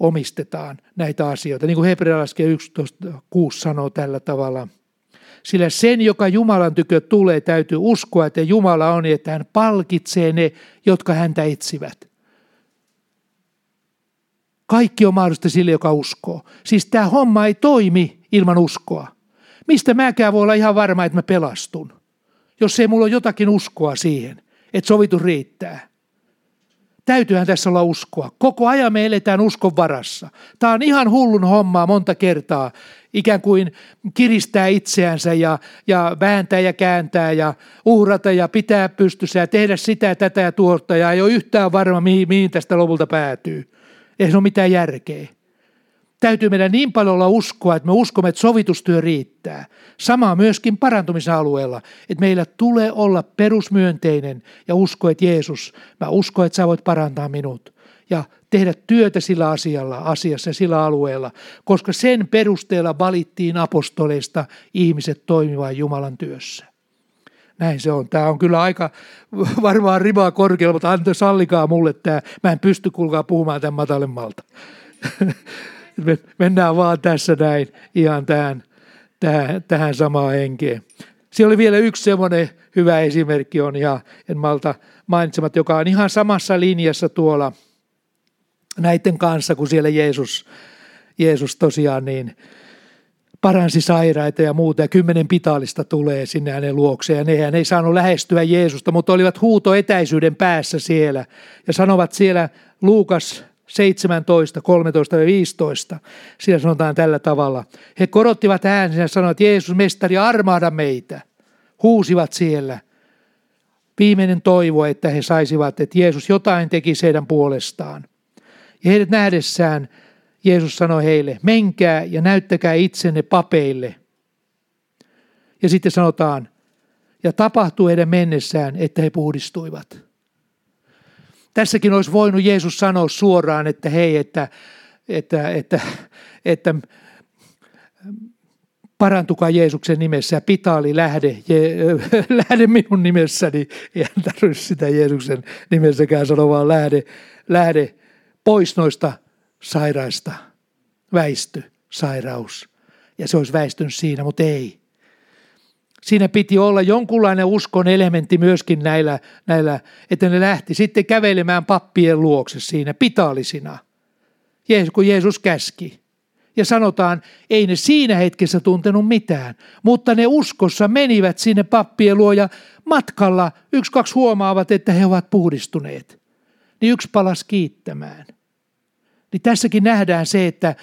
omistetaan näitä asioita. Niin kuin Hebrealaskien 11.6 sanoo tällä tavalla. Sillä sen, joka Jumalan tykö tulee, täytyy uskoa, että Jumala on, että hän palkitsee ne, jotka häntä etsivät. Kaikki on mahdollista sille, joka uskoo. Siis tämä homma ei toimi ilman uskoa. Mistä mäkään voi olla ihan varma, että mä pelastun, jos ei mulla ole jotakin uskoa siihen, että sovitu riittää. Täytyyhän tässä olla uskoa. Koko ajan me eletään uskon varassa. Tämä on ihan hullun hommaa monta kertaa. Ikään kuin kiristää itseänsä ja, ja vääntää ja kääntää ja uhrata ja pitää pystyssä ja tehdä sitä, tätä ja tuota. Ja ei ole yhtään varma, mihin, mihin tästä lopulta päätyy. Ei se ole mitään järkeä. Täytyy meidän niin paljon olla uskoa, että me uskomme, että sovitustyö riittää. Sama myöskin parantumisen alueella, että meillä tulee olla perusmyönteinen ja usko, että Jeesus, mä uskon, että sä voit parantaa minut. Ja tehdä työtä sillä asialla, asiassa ja sillä alueella, koska sen perusteella valittiin apostoleista ihmiset toimimaan Jumalan työssä. Näin se on. Tämä on kyllä aika varmaan rimaa korkealla, mutta anto sallikaa mulle tämä. Mä en pysty kuulkaa puhumaan tämän matalemmalta. Me mennään vaan tässä näin ihan tähän, tähän, tähän samaan henkeen. Siellä oli vielä yksi semmoinen hyvä esimerkki on, ja en malta mainitsemat, joka on ihan samassa linjassa tuolla näiden kanssa, kun siellä Jeesus, Jeesus tosiaan niin paransi sairaita ja muuta, ja kymmenen pitaalista tulee sinne hänen luokseen, ja nehän ei saanut lähestyä Jeesusta, mutta olivat huuto etäisyyden päässä siellä, ja sanovat siellä Luukas 17, 13 ja 15. Siellä sanotaan tällä tavalla. He korottivat äänensä ja sanoivat, Jeesus, mestari, armaada meitä. Huusivat siellä. Viimeinen toivo, että he saisivat, että Jeesus jotain teki heidän puolestaan. Ja heidät nähdessään Jeesus sanoi heille, menkää ja näyttäkää itsenne papeille. Ja sitten sanotaan, ja tapahtui heidän mennessään, että he puhdistuivat. Tässäkin olisi voinut Jeesus sanoa suoraan, että hei, että, että, että, että parantukaa Jeesuksen nimessä ja pitaali lähde, je, lähde minun nimessäni. Ei tarvitse sitä Jeesuksen nimessäkään sanoa, vaan lähde, lähde pois noista sairaista. Väisty, sairaus. Ja se olisi väistynyt siinä, mutta ei. Siinä piti olla jonkunlainen uskon elementti myöskin näillä, näillä, että ne lähti sitten kävelemään pappien luokse siinä pitaalisina, kun Jeesus käski. Ja sanotaan, ei ne siinä hetkessä tuntenut mitään, mutta ne uskossa menivät sinne pappien luo ja matkalla yksi kaksi huomaavat, että he ovat puhdistuneet. Niin yksi palas kiittämään. Niin tässäkin nähdään se, että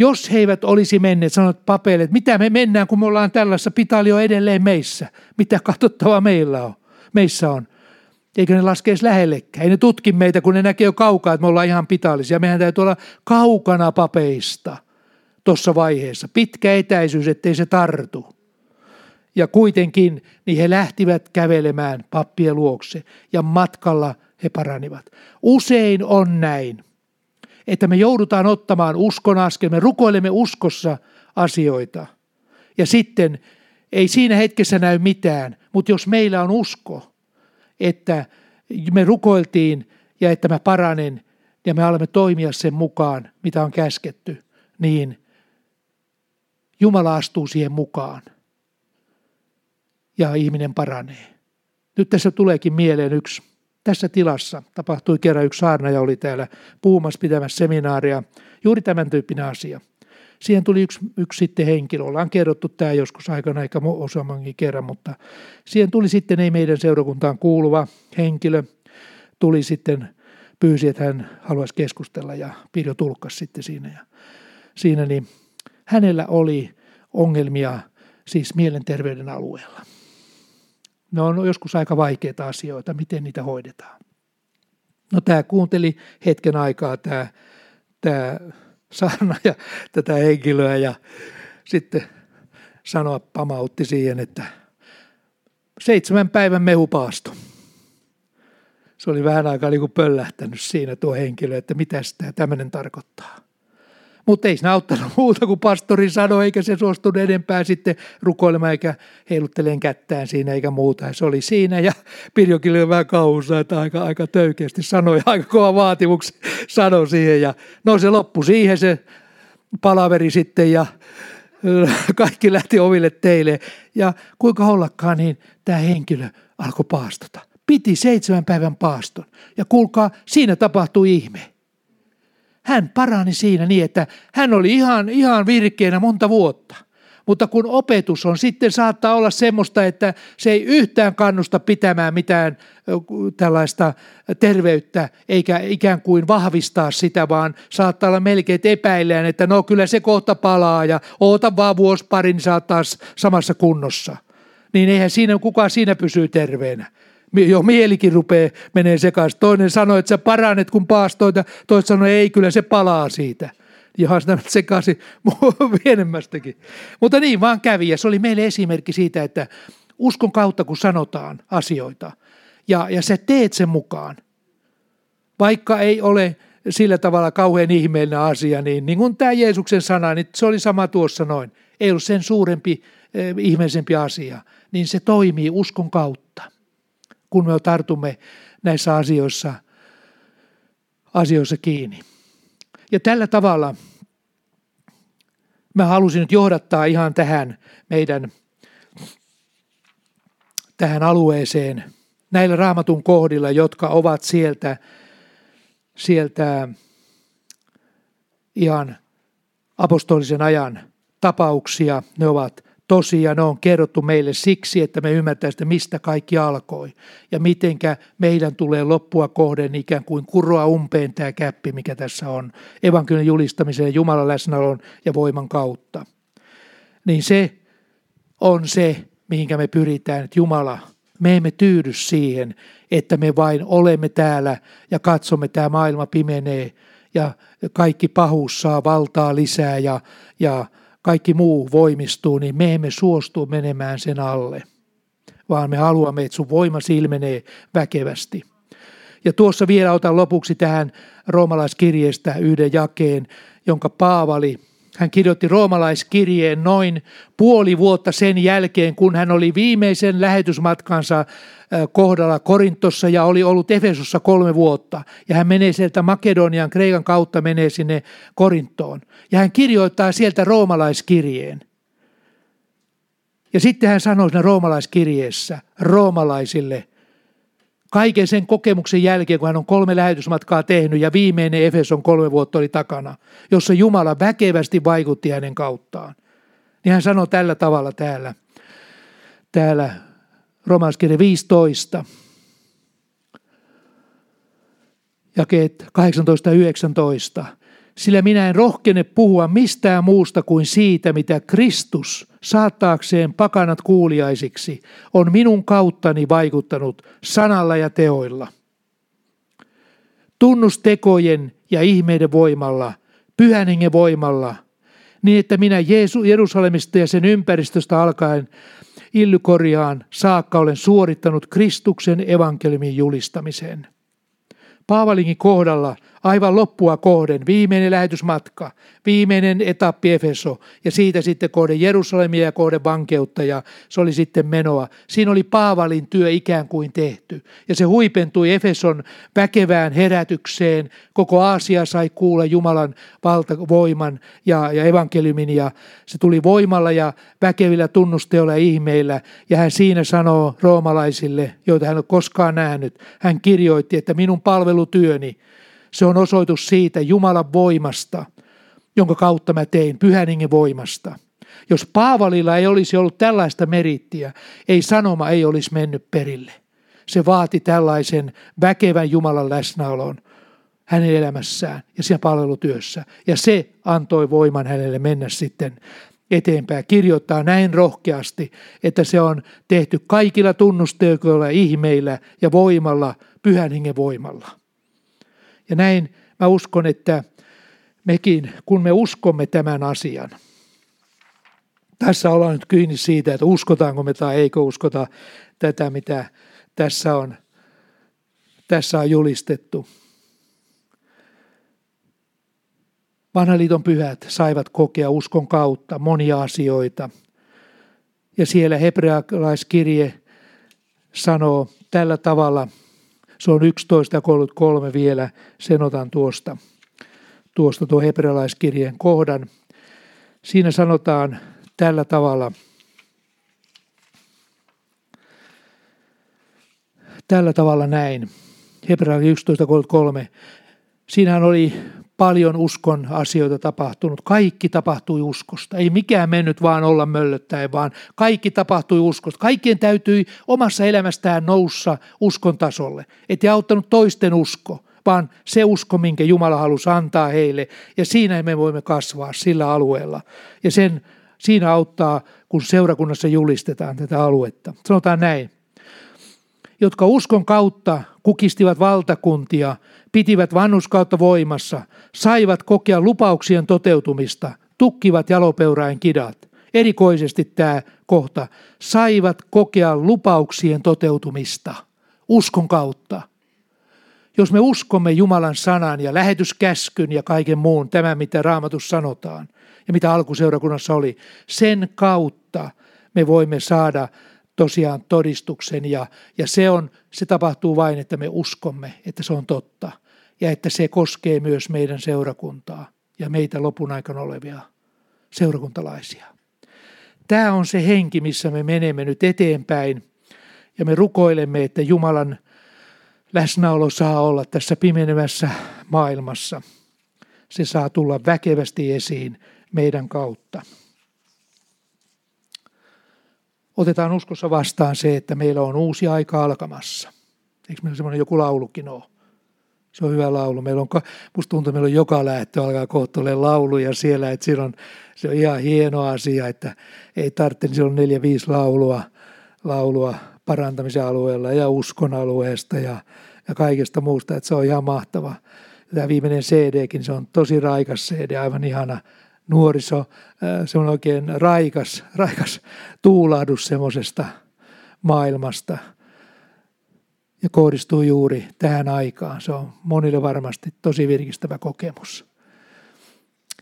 jos he eivät olisi menneet, sanot papeille, että mitä me mennään, kun me ollaan tällaisessa, pitali on edelleen meissä. Mitä katsottavaa meillä on, meissä on. Eikö ne laske edes lähellekään? Ei ne tutki meitä, kun ne näkee jo kaukaa, että me ollaan ihan pitallisia. Mehän täytyy olla kaukana papeista tuossa vaiheessa. Pitkä etäisyys, ettei se tartu. Ja kuitenkin niin he lähtivät kävelemään pappien luokse ja matkalla he paranivat. Usein on näin että me joudutaan ottamaan uskon askel, me rukoilemme uskossa asioita. Ja sitten ei siinä hetkessä näy mitään, mutta jos meillä on usko, että me rukoiltiin ja että mä paranen ja me alamme toimia sen mukaan, mitä on käsketty, niin Jumala astuu siihen mukaan ja ihminen paranee. Nyt tässä tuleekin mieleen yksi tässä tilassa tapahtui kerran yksi ja oli täällä puhumassa pitämässä seminaaria, juuri tämän tyyppinen asia. Siihen tuli yksi, yksi sitten henkilö, ollaan kerrottu tämä joskus aikana aika useammankin kerran, mutta siihen tuli sitten ei meidän seurakuntaan kuuluva henkilö, tuli sitten, pyysi, että hän haluaisi keskustella ja Pirjo tulkkasi sitten siinä. Ja siinä niin hänellä oli ongelmia siis mielenterveyden alueella. Ne on joskus aika vaikeita asioita, miten niitä hoidetaan. No tämä kuunteli hetken aikaa tämä, tämä saarna ja tätä henkilöä ja sitten sanoa pamautti siihen, että seitsemän päivän mehupaasto. Se oli vähän aikaa niin kuin pöllähtänyt siinä tuo henkilö, että mitä tämä tämmöinen tarkoittaa. Mutta ei siinä auttanut muuta kuin pastori sanoi, eikä se suostunut enempää sitten rukoilemaan eikä heilutteleen kättään siinä eikä muuta. Se oli siinä ja Pirjokin oli vähän kauhussa, että aika, aika töykeästi sanoi, aika kova vaatimuksi sanoi siihen. Ja no se loppui siihen se palaveri sitten ja kaikki lähti oville teille. Ja kuinka ollakaan, niin tämä henkilö alkoi paastota. Piti seitsemän päivän paaston. Ja kuulkaa, siinä tapahtui ihme hän parani siinä niin, että hän oli ihan, ihan virkeänä monta vuotta. Mutta kun opetus on sitten saattaa olla semmoista, että se ei yhtään kannusta pitämään mitään tällaista terveyttä, eikä ikään kuin vahvistaa sitä, vaan saattaa olla melkein, että epäillään, että no kyllä se kohta palaa ja oota vaan vuosi pari, niin saat taas samassa kunnossa. Niin eihän siinä, kukaan siinä pysyy terveenä jo mielikin rupeaa menee sekaisin. Toinen sanoi, että sä paranet kun paastoit ja toinen sanoi, ei kyllä se palaa siitä. Johon sitä sekaisin pienemmästäkin. Mutta niin vaan kävi ja se oli meille esimerkki siitä, että uskon kautta kun sanotaan asioita ja, ja sä teet sen mukaan, vaikka ei ole sillä tavalla kauhean ihmeellinen asia, niin, niin kuin tämä Jeesuksen sana, niin se oli sama tuossa noin. Ei ollut sen suurempi, eh, ihmeellisempi asia, niin se toimii uskon kautta kun me tartumme näissä asioissa, asioissa kiinni. Ja tällä tavalla mä halusin nyt johdattaa ihan tähän meidän tähän alueeseen näillä raamatun kohdilla, jotka ovat sieltä, sieltä ihan apostolisen ajan tapauksia. Ne ovat tosia ne on kerrottu meille siksi, että me ymmärtäisimme, mistä kaikki alkoi ja mitenkä meidän tulee loppua kohden ikään kuin kuroa umpeen tämä käppi, mikä tässä on evankeliumin julistamisen ja Jumalan läsnäolon ja voiman kautta. Niin se on se, mihinkä me pyritään, että Jumala, me emme tyydy siihen, että me vain olemme täällä ja katsomme, tämä maailma pimenee ja kaikki pahuus saa valtaa lisää ja, ja kaikki muu voimistuu, niin me emme suostu menemään sen alle, vaan me haluamme, että sun voima ilmenee väkevästi. Ja tuossa vielä otan lopuksi tähän roomalaiskirjeestä yhden jakeen, jonka Paavali hän kirjoitti roomalaiskirjeen noin puoli vuotta sen jälkeen, kun hän oli viimeisen lähetysmatkansa kohdalla Korintossa ja oli ollut Efesossa kolme vuotta. Ja hän menee sieltä Makedonian, Kreikan kautta menee sinne Korintoon. Ja hän kirjoittaa sieltä roomalaiskirjeen. Ja sitten hän sanoi siinä roomalaiskirjeessä roomalaisille, kaiken sen kokemuksen jälkeen, kun hän on kolme lähetysmatkaa tehnyt ja viimeinen Efeson kolme vuotta oli takana, jossa Jumala väkevästi vaikutti hänen kauttaan. Niin hän sanoi tällä tavalla täällä, täällä Romanskirja 15, jakeet 18 ja 19. Sillä minä en rohkene puhua mistään muusta kuin siitä, mitä Kristus saattaakseen pakanat kuuliaisiksi on minun kauttani vaikuttanut sanalla ja teoilla. Tunnustekojen ja ihmeiden voimalla, pyhän hengen voimalla, niin että minä Jerusalemista ja sen ympäristöstä alkaen Illykoriaan saakka olen suorittanut Kristuksen evankeliumin julistamisen. Paavalingin kohdalla aivan loppua kohden, viimeinen lähetysmatka, viimeinen etappi Efeso ja siitä sitten kohden Jerusalemia ja kohden vankeutta ja se oli sitten menoa. Siinä oli Paavalin työ ikään kuin tehty ja se huipentui Efeson väkevään herätykseen. Koko Aasia sai kuulla Jumalan valtavoiman ja, ja evankeliumin ja se tuli voimalla ja väkevillä tunnusteilla ja ihmeillä ja hän siinä sanoo roomalaisille, joita hän ole koskaan nähnyt, hän kirjoitti, että minun palvelutyöni se on osoitus siitä Jumalan voimasta, jonka kautta mä tein, pyhän voimasta. Jos Paavalilla ei olisi ollut tällaista merittiä, ei sanoma ei olisi mennyt perille. Se vaati tällaisen väkevän Jumalan läsnäolon hänen elämässään ja siinä palvelutyössä. Ja se antoi voiman hänelle mennä sitten eteenpäin. Kirjoittaa näin rohkeasti, että se on tehty kaikilla tunnusteikoilla, ihmeillä ja voimalla, pyhän hengen voimalla. Ja näin mä uskon, että mekin, kun me uskomme tämän asian, tässä ollaan nyt kiinni siitä, että uskotaanko me tai eikö uskota tätä, mitä tässä on, tässä on julistettu. Vanhan liiton pyhät saivat kokea uskon kautta monia asioita. Ja siellä hebrealaiskirje sanoo tällä tavalla, se on 11 ja 33 vielä, sen otan tuosta, tuosta tuo hebrealaiskirjeen kohdan. Siinä sanotaan tällä tavalla, tällä tavalla näin. Hebrealaiskirje 11.33. Siinähän oli paljon uskon asioita tapahtunut. Kaikki tapahtui uskosta. Ei mikään mennyt vaan olla möllöttäen, vaan kaikki tapahtui uskosta. Kaikkien täytyi omassa elämästään noussa uskon tasolle. Ei auttanut toisten usko, vaan se usko, minkä Jumala halusi antaa heille. Ja siinä me voimme kasvaa sillä alueella. Ja sen, siinä auttaa, kun seurakunnassa julistetaan tätä aluetta. Sanotaan näin jotka uskon kautta kukistivat valtakuntia, pitivät vannuskautta voimassa, saivat kokea lupauksien toteutumista, tukkivat jalopeurain kidat. Erikoisesti tämä kohta, saivat kokea lupauksien toteutumista uskon kautta. Jos me uskomme Jumalan sanan ja lähetyskäskyn ja kaiken muun, tämä mitä raamatus sanotaan ja mitä alkuseurakunnassa oli, sen kautta me voimme saada tosiaan todistuksen ja, ja se, on, se tapahtuu vain, että me uskomme, että se on totta ja että se koskee myös meidän seurakuntaa ja meitä lopun aikana olevia seurakuntalaisia. Tämä on se henki, missä me menemme nyt eteenpäin ja me rukoilemme, että Jumalan läsnäolo saa olla tässä pimenevässä maailmassa. Se saa tulla väkevästi esiin meidän kautta otetaan uskossa vastaan se, että meillä on uusi aika alkamassa. Eikö meillä semmoinen joku laulukin ole? Se on hyvä laulu. Meillä on, musta tuntuu, että meillä on joka lähtö alkaa kohta lauluja siellä, että on, se on ihan hieno asia, että ei tarvitse, niin siellä on neljä, viisi laulua, laulua parantamisen alueella ja uskon alueesta ja, ja kaikesta muusta, että se on ihan mahtava. Tämä viimeinen CDkin, se on tosi raikas CD, aivan ihana nuoriso, se on oikein raikas, raikas tuulahdus semmoisesta maailmasta ja kohdistuu juuri tähän aikaan. Se on monille varmasti tosi virkistävä kokemus.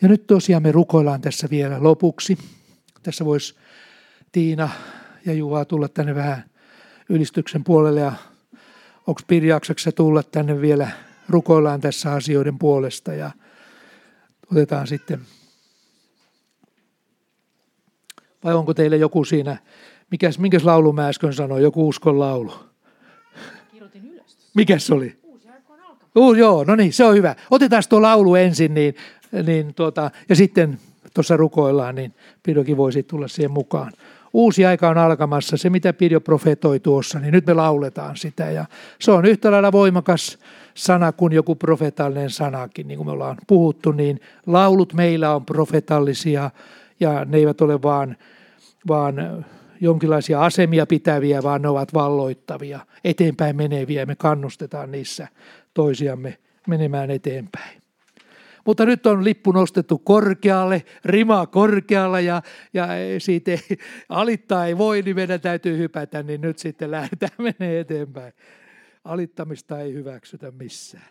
Ja nyt tosiaan me rukoillaan tässä vielä lopuksi. Tässä voisi Tiina ja Juha tulla tänne vähän ylistyksen puolelle ja onko Pirja tulla tänne vielä rukoillaan tässä asioiden puolesta ja otetaan sitten vai onko teille joku siinä, mikäs, minkäs laulu mä äsken sanoin, joku uskon laulu? Mikäs se oli?
Uusi aika on alkanut.
Uh, joo, no niin, se on hyvä. Otetaan tuo laulu ensin, niin, niin tuota, ja sitten tuossa rukoillaan, niin Pidokin voisi tulla siihen mukaan. Uusi aika on alkamassa, se mitä Pidio profetoi tuossa, niin nyt me lauletaan sitä. Ja se on yhtä lailla voimakas sana kuin joku profetallinen sanakin, niin kuin me ollaan puhuttu, niin laulut meillä on profetallisia ja ne eivät ole vaan, vaan jonkinlaisia asemia pitäviä, vaan ne ovat valloittavia, eteenpäin meneviä me kannustetaan niissä toisiamme menemään eteenpäin. Mutta nyt on lippu nostettu korkealle, rima korkealla ja, ja siitä ei, alittaa ei voi, niin meidän täytyy hypätä, niin nyt sitten lähdetään menee eteenpäin. Alittamista ei hyväksytä missään.